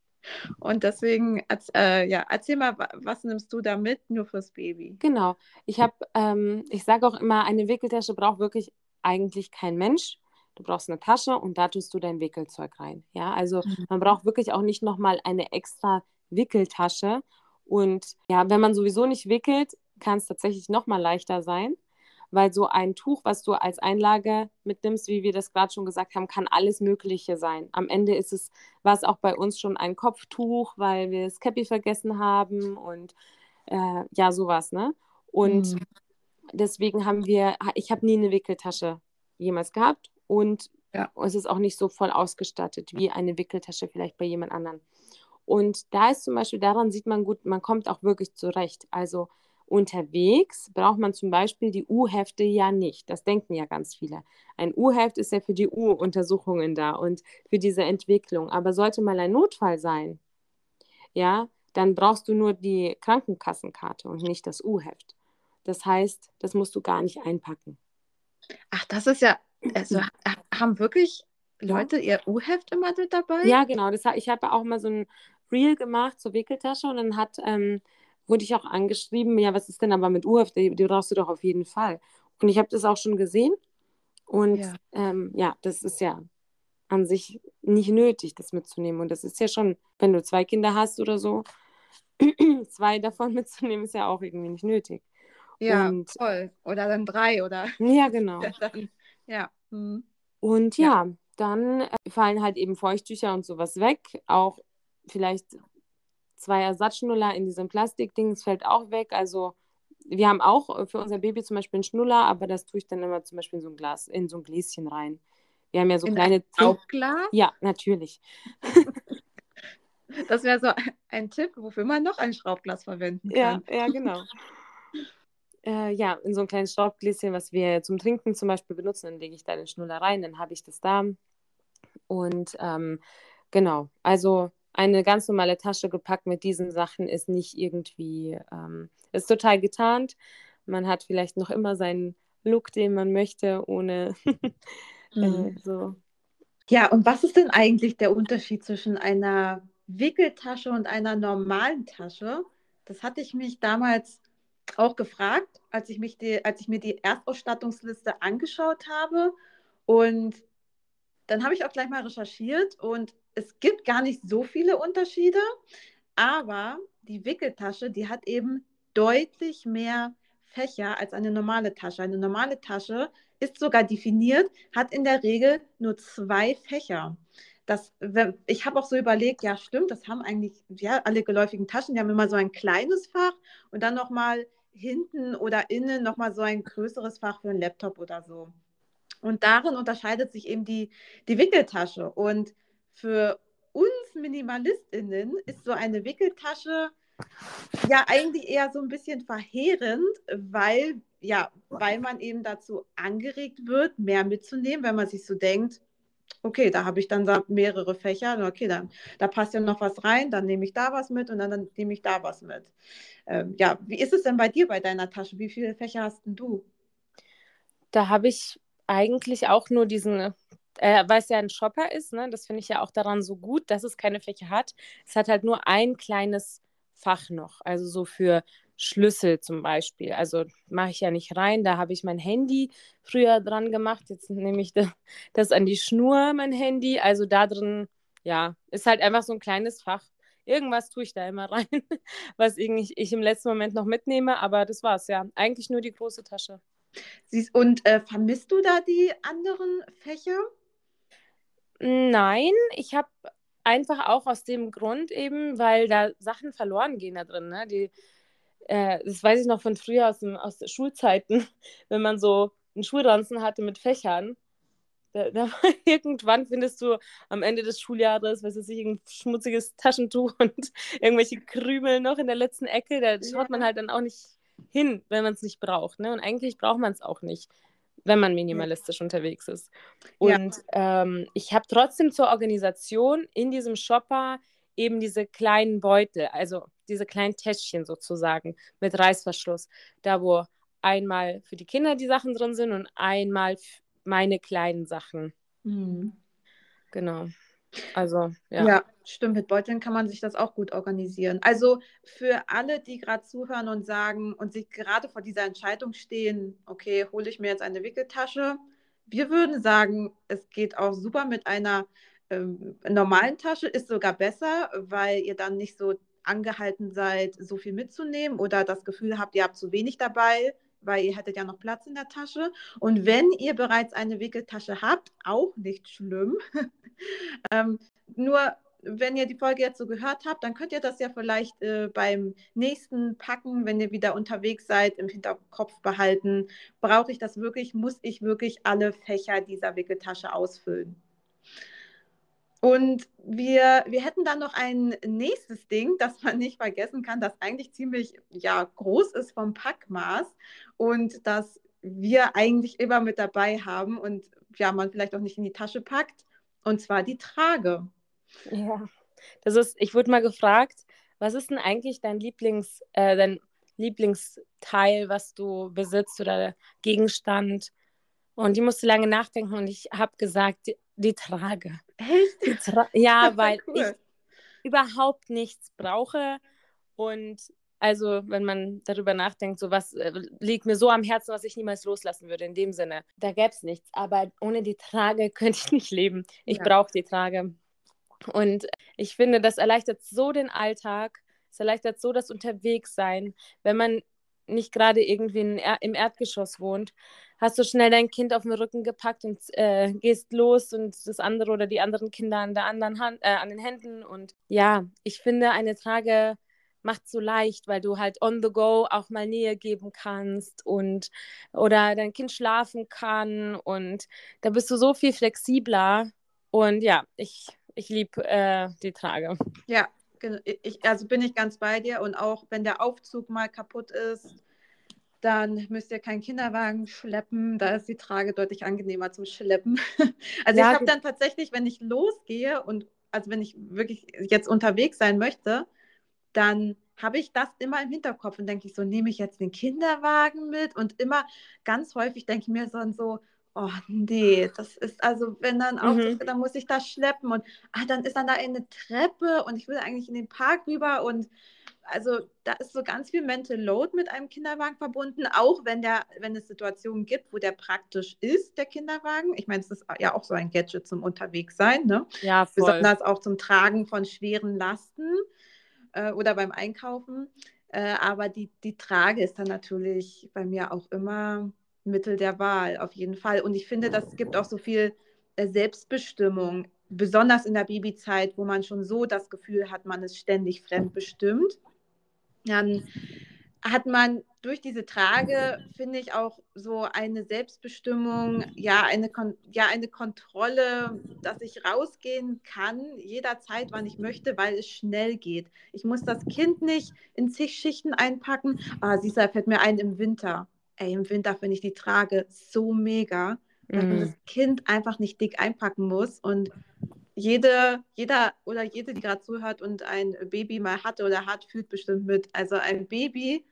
B: Und deswegen, äh, ja, erzähl mal, was nimmst du da mit, nur fürs Baby?
A: Genau. Ich habe, ähm, ich sage auch immer, eine Wickeltasche braucht wirklich eigentlich kein Mensch. Du brauchst eine Tasche und da tust du dein Wickelzeug rein. Ja, also mhm. man braucht wirklich auch nicht nochmal eine extra Wickeltasche. Und ja, wenn man sowieso nicht wickelt, kann es tatsächlich nochmal leichter sein, weil so ein Tuch, was du als Einlage mitnimmst, wie wir das gerade schon gesagt haben, kann alles Mögliche sein. Am Ende ist es, war es auch bei uns schon ein Kopftuch, weil wir das Cappy vergessen haben und äh, ja, sowas, ne? Und mhm. Deswegen haben wir, ich habe nie eine Wickeltasche jemals gehabt und ja. es ist auch nicht so voll ausgestattet wie eine Wickeltasche vielleicht bei jemand anderem. Und da ist zum Beispiel, daran sieht man gut, man kommt auch wirklich zurecht. Also unterwegs braucht man zum Beispiel die U-Hefte ja nicht. Das denken ja ganz viele. Ein U-Heft ist ja für die U-Untersuchungen da und für diese Entwicklung. Aber sollte mal ein Notfall sein, ja, dann brauchst du nur die Krankenkassenkarte und nicht das U-Heft. Das heißt, das musst du gar nicht einpacken.
B: Ach, das ist ja, also [CLEARS THROAT] haben wirklich Leute ihr U-Heft immer mit dabei?
A: Ja, genau. Das, ich habe auch mal so ein Reel gemacht zur Wickeltasche und dann hat, ähm, wurde ich auch angeschrieben, ja, was ist denn aber mit U-Heft? Die, die brauchst du doch auf jeden Fall. Und ich habe das auch schon gesehen. Und ja. Ähm, ja, das ist ja an sich nicht nötig, das mitzunehmen. Und das ist ja schon, wenn du zwei Kinder hast oder so, [CLEARS THROAT] zwei davon [LAUGHS] mitzunehmen, ist ja auch irgendwie nicht nötig.
B: Ja, und, voll. Oder dann drei oder.
A: Ja, genau. [LAUGHS]
B: ja. Dann, ja.
A: Hm. Und ja, ja, dann äh, fallen halt eben Feuchttücher und sowas weg. Auch vielleicht zwei Ersatzschnuller in diesem Plastikding, das fällt auch weg. Also wir haben auch äh, für unser Baby zum Beispiel einen Schnuller, aber das tue ich dann immer zum Beispiel in so ein Glas, in so ein Gläschen rein. Wir haben ja so in kleine
B: Saugglas?
A: Ja, natürlich. [LAUGHS]
B: das wäre so ein Tipp, wofür man noch ein Schraubglas verwenden kann.
A: Ja, ja genau. [LAUGHS] äh, ja, in so ein kleines Schraubgläschen, was wir zum Trinken zum Beispiel benutzen, dann lege ich da den Schnuller rein, dann habe ich das da. Und ähm, genau, also eine ganz normale Tasche gepackt mit diesen Sachen ist nicht irgendwie, ähm, ist total getarnt. Man hat vielleicht noch immer seinen Look, den man möchte, ohne [LAUGHS] äh, mhm. so.
B: Ja, und was ist denn eigentlich der Unterschied zwischen einer Wickeltasche und einer normalen Tasche? Das hatte ich mich damals auch gefragt, als ich, mich die, als ich mir die Erstausstattungsliste angeschaut habe. Und dann habe ich auch gleich mal recherchiert und es gibt gar nicht so viele Unterschiede, aber die Wickeltasche, die hat eben deutlich mehr Fächer als eine normale Tasche. Eine normale Tasche ist sogar definiert, hat in der Regel nur zwei Fächer. Das, ich habe auch so überlegt, ja stimmt, das haben eigentlich ja, alle geläufigen Taschen, die haben immer so ein kleines Fach und dann nochmal hinten oder innen nochmal so ein größeres Fach für einen Laptop oder so. Und darin unterscheidet sich eben die, die Wickeltasche. Und für uns MinimalistInnen ist so eine Wickeltasche ja eigentlich eher so ein bisschen verheerend, weil, ja, weil man eben dazu angeregt wird, mehr mitzunehmen, wenn man sich so denkt, okay, da habe ich dann mehrere Fächer, okay, dann da passt ja noch was rein, dann nehme ich da was mit und dann, dann nehme ich da was mit. Ähm, ja, wie ist es denn bei dir bei deiner Tasche? Wie viele Fächer hast denn du?
A: Da habe ich eigentlich auch nur diesen äh, weil es ja ein Shopper ist, ne? das finde ich ja auch daran so gut, dass es keine Fächer hat. Es hat halt nur ein kleines Fach noch, also so für Schlüssel zum Beispiel. Also mache ich ja nicht rein, da habe ich mein Handy früher dran gemacht. Jetzt nehme ich [LAUGHS] das an die Schnur, mein Handy. Also da drin, ja, ist halt einfach so ein kleines Fach. Irgendwas tue ich da immer [LAUGHS] rein, was ich, ich im letzten Moment noch mitnehme, aber das war's ja. Eigentlich nur die große Tasche.
B: Und äh, vermisst du da die anderen Fächer?
A: Nein, ich habe einfach auch aus dem Grund eben, weil da Sachen verloren gehen da drin. Ne? Die, äh, das weiß ich noch von früher aus, dem, aus Schulzeiten, [LAUGHS] wenn man so einen Schulranzen hatte mit Fächern. Da, da, [LAUGHS] irgendwann findest du am Ende des Schuljahres, was weiß ich, ein schmutziges Taschentuch [LAUGHS] und irgendwelche Krümel noch in der letzten Ecke. Da schaut man halt dann auch nicht hin, wenn man es nicht braucht. Ne? Und eigentlich braucht man es auch nicht wenn man minimalistisch unterwegs ist. Und ja. ähm, ich habe trotzdem zur Organisation in diesem Shopper eben diese kleinen Beutel, also diese kleinen Täschchen sozusagen mit Reißverschluss, da wo einmal für die Kinder die Sachen drin sind und einmal meine kleinen Sachen. Mhm. Genau. Also, ja.
B: Ja, stimmt. Mit Beuteln kann man sich das auch gut organisieren. Also für alle, die gerade zuhören und sagen und sich gerade vor dieser Entscheidung stehen, okay, hole ich mir jetzt eine Wickeltasche? Wir würden sagen, es geht auch super mit einer ähm, normalen Tasche, ist sogar besser, weil ihr dann nicht so angehalten seid, so viel mitzunehmen oder das Gefühl habt, ihr habt zu wenig dabei. weil ihr hättet ja noch Platz in der Tasche. Und wenn ihr bereits eine Wickeltasche habt, auch nicht schlimm. [LAUGHS] ähm, nur wenn ihr die Folge jetzt so gehört habt, dann könnt ihr das ja vielleicht äh, beim nächsten Packen, wenn ihr wieder unterwegs seid, im Hinterkopf behalten. Brauche ich das wirklich? Muss ich wirklich alle Fächer dieser Wickeltasche ausfüllen? Und wir, wir hätten dann noch ein nächstes Ding, das man nicht vergessen kann, das eigentlich ziemlich ja, groß ist vom Packmaß und das wir eigentlich immer mit dabei haben und ja, man vielleicht auch nicht in die Tasche packt, und zwar die Trage.
A: Ja, das ist, ich wurde mal gefragt, was ist denn eigentlich dein Lieblings, äh, dein Lieblingsteil, was du besitzt oder Gegenstand? Und die musste lange nachdenken und ich habe gesagt, die, Trage.
B: Echt?
A: Die Tra ja, [LAUGHS] weil cool. ich überhaupt nichts brauche und also, wenn man darüber nachdenkt, so was äh, liegt mir so am Herzen, was ich niemals loslassen würde, in dem Sinne. Da gäbe es nichts. Aber ohne die Trage [LAUGHS] könnte ich nicht leben. Ich ja. brauche die Trage. Und ich finde, das erleichtert so den Alltag. Es erleichtert so das Unterwegssein. Wenn man nicht gerade irgendwie im Erdgeschoss wohnt, hast du schnell dein Kind auf den Rücken gepackt und äh, gehst los und das andere oder die anderen Kinder an der anderen Hand, äh, an den Händen. Und ja, ich finde, eine Trage macht so leicht, weil du halt on the go auch mal Nähe geben kannst und oder dein Kind schlafen kann und da bist du so viel flexibler und ja, ich, ich liebe äh, die Trage.
B: Ja, ich, also bin ich ganz bei dir und auch wenn der Aufzug mal kaputt ist, dann müsst ihr keinen Kinderwagen schleppen. Da ist die Trage deutlich angenehmer zum Schleppen. [LAUGHS] Also ja, ich habe dann tatsächlich, wenn ich losgehe und also wenn ich wirklich jetzt unterwegs sein möchte, dann habe ich das immer im Hinterkopf und denke ich so, nehme ich jetzt den Kinderwagen mit und immer ganz häufig denke ich mir so, so oh nee, das ist also, wenn dann auch, mhm. dann muss ich das schleppen und ah, dann ist dann da eine Treppe und ich will eigentlich in den Park rüber und also da ist so ganz viel Mental Load mit einem Kinderwagen verbunden, auch wenn der, wenn es Situationen gibt, wo der praktisch ist, der Kinderwagen. Ich meine, es ist ja auch so ein Gadget zum Unterwegssein, ne?
A: Ja, voll.
B: Besonders auch zum Tragen von schweren Lasten äh, oder beim Einkaufen. Äh, aber die, die Trage ist dann natürlich bei mir auch immer Mittel der Wahl, auf jeden Fall. Und ich finde, das gibt auch so viel äh, Selbstbestimmung, besonders in der Babyzeit, wo man schon so das Gefühl hat, man ist ständig fremdbestimmt. Dann hat man durch diese Trage, finde ich, auch so eine Selbstbestimmung, ja eine, Kon ja, eine Kontrolle, dass ich rausgehen kann, jederzeit, wann ich möchte, weil es schnell geht. Ich muss das Kind nicht in zig Schichten einpacken. Ah, siehst du, fällt mir ein im Winter. Ey, im Winter finde ich die Trage so mega, dass mm. man mhm. das Kind einfach nicht dick einpacken muss und jede, jeder oder jede, die gerade zuhört und ein Baby mal hatte oder hat, fühlt bestimmt mit. Also ein Baby,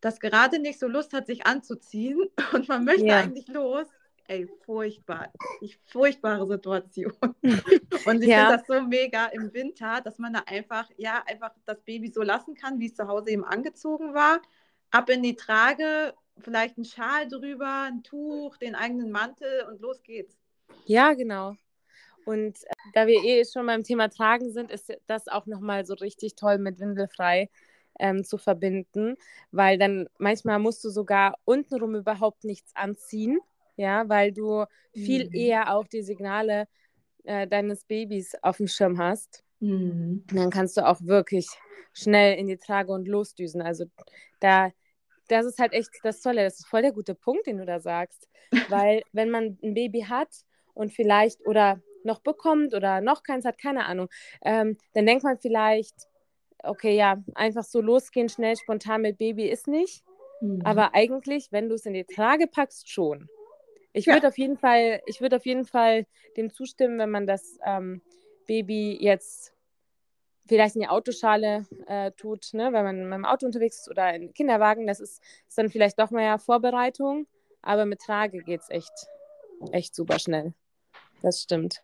B: das gerade nicht so Lust hat, sich anzuziehen [LAUGHS] und man möchte ja. eigentlich los. Ey, furchtbar. Ich, furchtbare Situation. [LAUGHS] Und ich ja. finde das so mega im Winter, dass man da einfach, ja, einfach das Baby so lassen kann, wie es zu Hause eben angezogen war. Ab in die Trage, vielleicht ein Schal drüber, ein Tuch, den eigenen Mantel und los geht's.
A: Ja, genau. Und äh, da wir eh schon beim Thema Tragen sind, ist das auch nochmal so richtig toll mit Windelfrei ähm, zu verbinden, weil dann manchmal musst du sogar untenrum überhaupt nichts anziehen, ja, weil du viel mhm. eher auch die Signale äh, deines Babys auf dem Schirm hast. Mhm. dann kannst du auch wirklich schnell in die Trage und losdüsen. Also da, das ist halt echt das Tolle, das ist voll der gute Punkt, den du da sagst. [LAUGHS] Weil wenn man ein Baby hat und vielleicht oder noch bekommt oder noch keins hat, keine Ahnung, ähm, dann denkt man vielleicht, okay, ja, einfach so losgehen, schnell, spontan mit Baby ist nicht. Mhm. Aber eigentlich, wenn du es in die Trage packst, schon. Ich ja. würde auf jeden Fall, ich würde auf jeden Fall dem zustimmen, wenn man das ähm, Baby jetzt vielleicht in die Autoschale äh, tut, ne? wenn man mit dem Auto unterwegs ist oder in Kinderwagen, das ist, ist dann vielleicht doch mehr Vorbereitung, aber mit Trage geht es echt, echt super schnell. Das stimmt.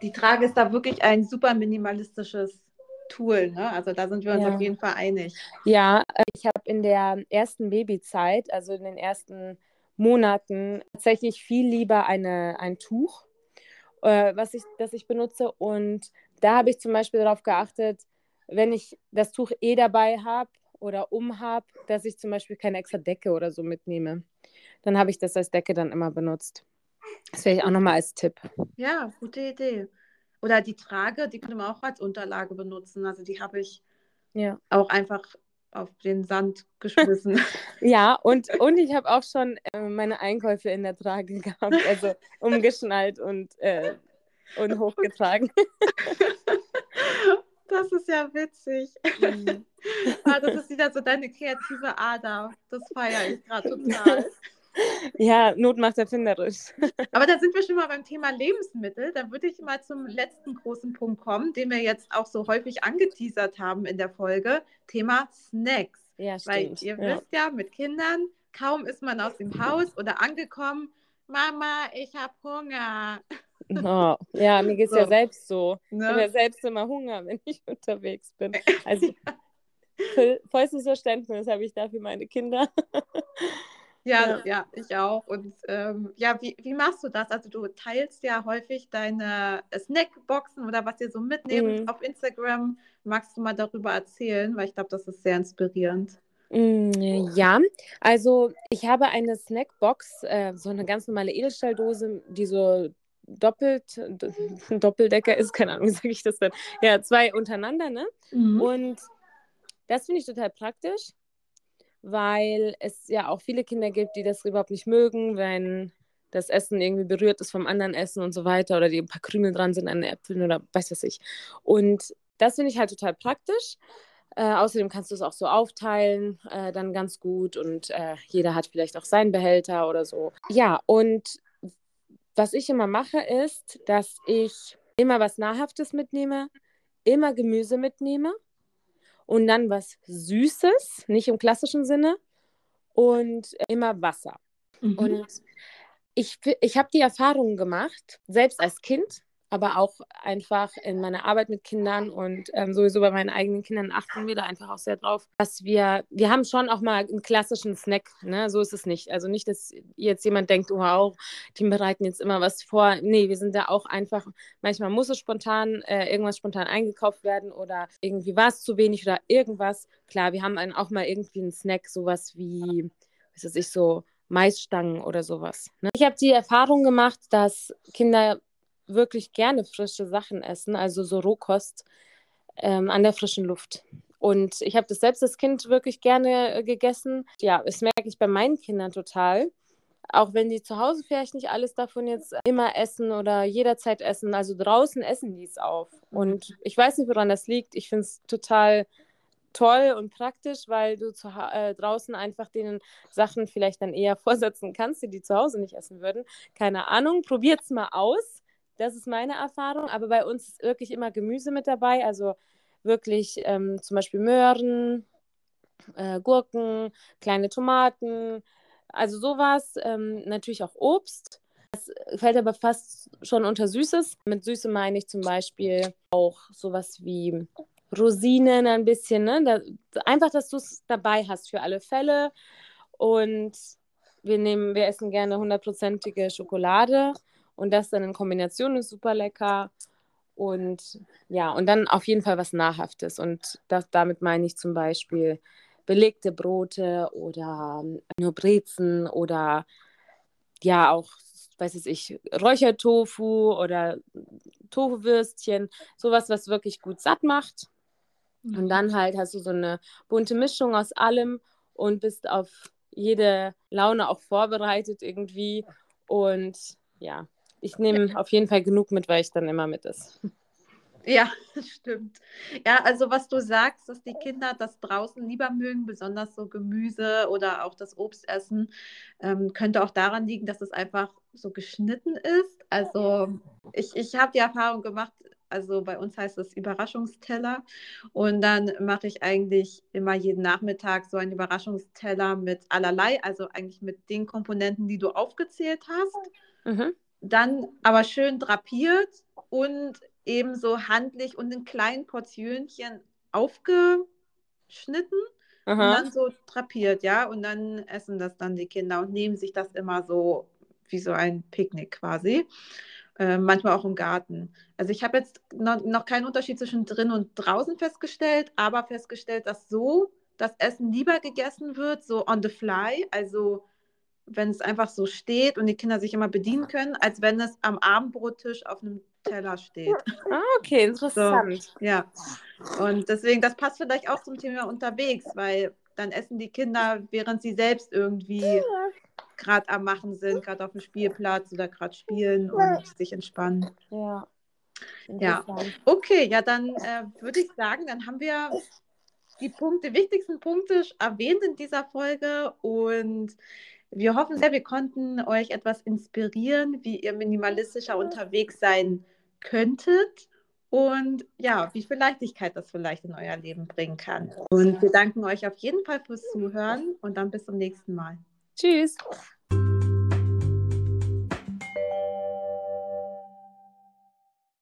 B: Die Trage ist da wirklich ein super minimalistisches Tool. Ne? Also da sind wir uns ja. auf jeden Fall einig.
A: Ja, äh, ich habe in der ersten Babyzeit, also in den ersten Monaten, tatsächlich viel lieber eine, ein Tuch, äh, was ich, das ich benutze. Und da habe ich zum Beispiel darauf geachtet, wenn ich das Tuch eh dabei habe oder um habe, dass ich zum Beispiel keine extra Decke oder so mitnehme. Dann habe ich das als Decke dann immer benutzt. Das wäre ich auch nochmal als Tipp.
B: Ja, gute Idee. Oder die Trage, die könnte man auch als Unterlage benutzen. Also die habe ich ja. auch einfach auf den Sand geschmissen. [LAUGHS]
A: ja, und, und ich habe auch schon äh, meine Einkäufe in der Trage [LAUGHS] gehabt, also umgeschnallt und, äh, und hochgetragen. [LAUGHS]
B: Das ist ja witzig. Mhm. ah, das ist wieder so deine kreative Ader. Das feiere ich gerade total. [LAUGHS]
A: Ja, Not macht erfinderisch. [LAUGHS]
B: Aber da sind wir schon mal beim Thema Lebensmittel. Da würde ich mal zum letzten großen Punkt kommen, den wir jetzt auch so häufig angeteasert haben in der Folge. Thema Snacks. Ja, stimmt. Weil ihr ja. wisst ja, mit Kindern, kaum ist man aus dem Haus oder angekommen, Mama, ich habe Hunger. [LAUGHS]
A: Oh, ja, mir geht es so. ja selbst so. Ne? Ich habe ja selbst immer Hunger, [LAUGHS] wenn ich unterwegs bin. Also [LAUGHS] vollstes Verständnis habe ich dafür meine Kinder.
B: Ja, ja, ja, ich auch. Und ähm, ja, wie, wie machst du das? Also du teilst ja häufig deine Snackboxen oder was ihr so mitnehmt mhm. auf Instagram. Magst du mal darüber erzählen? Weil ich glaube, das ist sehr inspirierend.
A: Mm, ja, also ich habe eine Snackbox, äh, so eine ganz normale Edelstahldose, die so doppelt, [LAUGHS] Doppeldecker ist, keine Ahnung, wie sage ich das denn? Ja, zwei untereinander, ne? Mhm. Und das finde ich total praktisch weil es ja auch viele Kinder gibt, die das überhaupt nicht mögen, wenn das Essen irgendwie berührt ist vom anderen Essen und so weiter oder die ein paar Krümel dran sind an den Äpfeln oder weiß was ich. Und das finde ich halt total praktisch. Äh, außerdem kannst du es auch so aufteilen, äh, dann ganz gut und äh, jeder hat vielleicht auch seinen Behälter oder so. Ja, und was ich immer mache, ist, dass ich immer was Nahrhaftes mitnehme, immer Gemüse mitnehme und dann was Süßes, nicht im klassischen Sinne, und immer Wasser. Mhm. Und ich, ich habe die Erfahrung gemacht, selbst als Kind, aber auch einfach in meiner Arbeit mit Kindern und ähm, sowieso bei meinen eigenen Kindern achten wir da einfach auch sehr drauf, dass wir, wir haben schon auch mal einen klassischen Snack, ne? so ist es nicht. Also nicht, dass jetzt jemand denkt, wow, die bereiten jetzt immer was vor. Nee, wir sind da auch einfach, manchmal muss es spontan, äh, irgendwas spontan eingekauft werden oder irgendwie war es zu wenig oder irgendwas. Klar, wir haben dann auch mal irgendwie einen Snack, sowas wie, was weiß ich, so Maisstangen oder sowas. Ne? Ich habe die Erfahrung gemacht, dass Kinder wirklich gerne frische Sachen essen, also so Rohkost ähm, an der frischen Luft. Und ich habe das selbst als Kind wirklich gerne äh, gegessen. Ja, das merke ich bei meinen Kindern total. Auch wenn die zu Hause vielleicht nicht alles davon jetzt immer essen oder jederzeit essen. Also draußen essen die es auf. Und ich weiß nicht, woran das liegt. Ich finde es total toll und praktisch, weil du zu, äh, draußen einfach denen Sachen vielleicht dann eher [LAUGHS] vorsetzen kannst, die die zu Hause nicht essen würden. Keine Ahnung, probiert es mal aus. Das ist meine Erfahrung. Aber bei uns ist wirklich immer Gemüse mit dabei. Also wirklich ähm, zum Beispiel Möhren, äh, Gurken, kleine Tomaten, also sowas. Ähm, natürlich auch Obst. Das fällt aber fast schon unter Süßes. Mit Süße meine ich zum Beispiel auch sowas wie Rosinen ein bisschen. Ne? Da, einfach, dass du es dabei hast für alle Fälle. Und wir nehmen, wir essen gerne hundertprozentige Schokolade. Und das dann in Kombination ist super lecker. Und ja, und dann auf jeden Fall was Nahrhaftes. Und das, damit meine ich zum Beispiel belegte Brote oder ähm, nur Brezen oder ja auch, weiß ich, Räuchertofu oder Tofu-Würstchen. Sowas, was wirklich gut satt macht. Mhm. Und dann halt hast du so eine bunte Mischung aus allem und bist auf jede Laune auch vorbereitet irgendwie. Und ja, ich nehme auf jeden Fall genug mit, weil ich dann immer mit ist. [LAUGHS]
B: Ja, stimmt. Ja, also was du sagst, dass die Kinder das draußen lieber mögen, besonders so Gemüse oder auch das Obstessen, ähm, könnte auch daran liegen, dass es einfach so geschnitten ist. Also ich, ich habe die Erfahrung gemacht, also bei uns heißt es Überraschungsteller. Und dann mache ich eigentlich immer jeden Nachmittag so einen Überraschungsteller mit allerlei, also eigentlich mit den Komponenten, die du aufgezählt hast. Mhm dann aber schön drapiert und ebenso handlich und in kleinen Portionchen aufgeschnitten Aha. und dann so drapiert, ja. Und dann essen das dann die Kinder und nehmen sich das immer so wie so ein Picknick quasi. Äh, manchmal auch im Garten. Also ich habe jetzt noch, noch keinen Unterschied zwischen drin und draußen festgestellt, aber festgestellt, dass so das Essen lieber gegessen wird, so on the fly, also wenn es einfach so steht und die Kinder sich immer bedienen können, als wenn es am Abendbrottisch auf einem Teller steht.
A: Ah, okay, [LAUGHS] interessant.
B: So, ja. Und deswegen, das passt vielleicht auch zum Thema unterwegs, weil dann essen die Kinder, während sie selbst irgendwie gerade am Machen sind, gerade auf dem Spielplatz oder gerade spielen und sich entspannen.
A: Ja.
B: Ja, okay, ja, dann äh, würde ich sagen, dann haben wir die Punkte, wichtigsten Punkte erwähnt in dieser Folge und wir hoffen sehr, wir konnten euch etwas inspirieren, wie ihr minimalistischer unterwegs sein könntet und ja, wie viel Leichtigkeit das vielleicht in euer Leben bringen kann. Und wir danken euch auf jeden Fall fürs Zuhören und dann bis zum nächsten Mal.
A: Tschüss.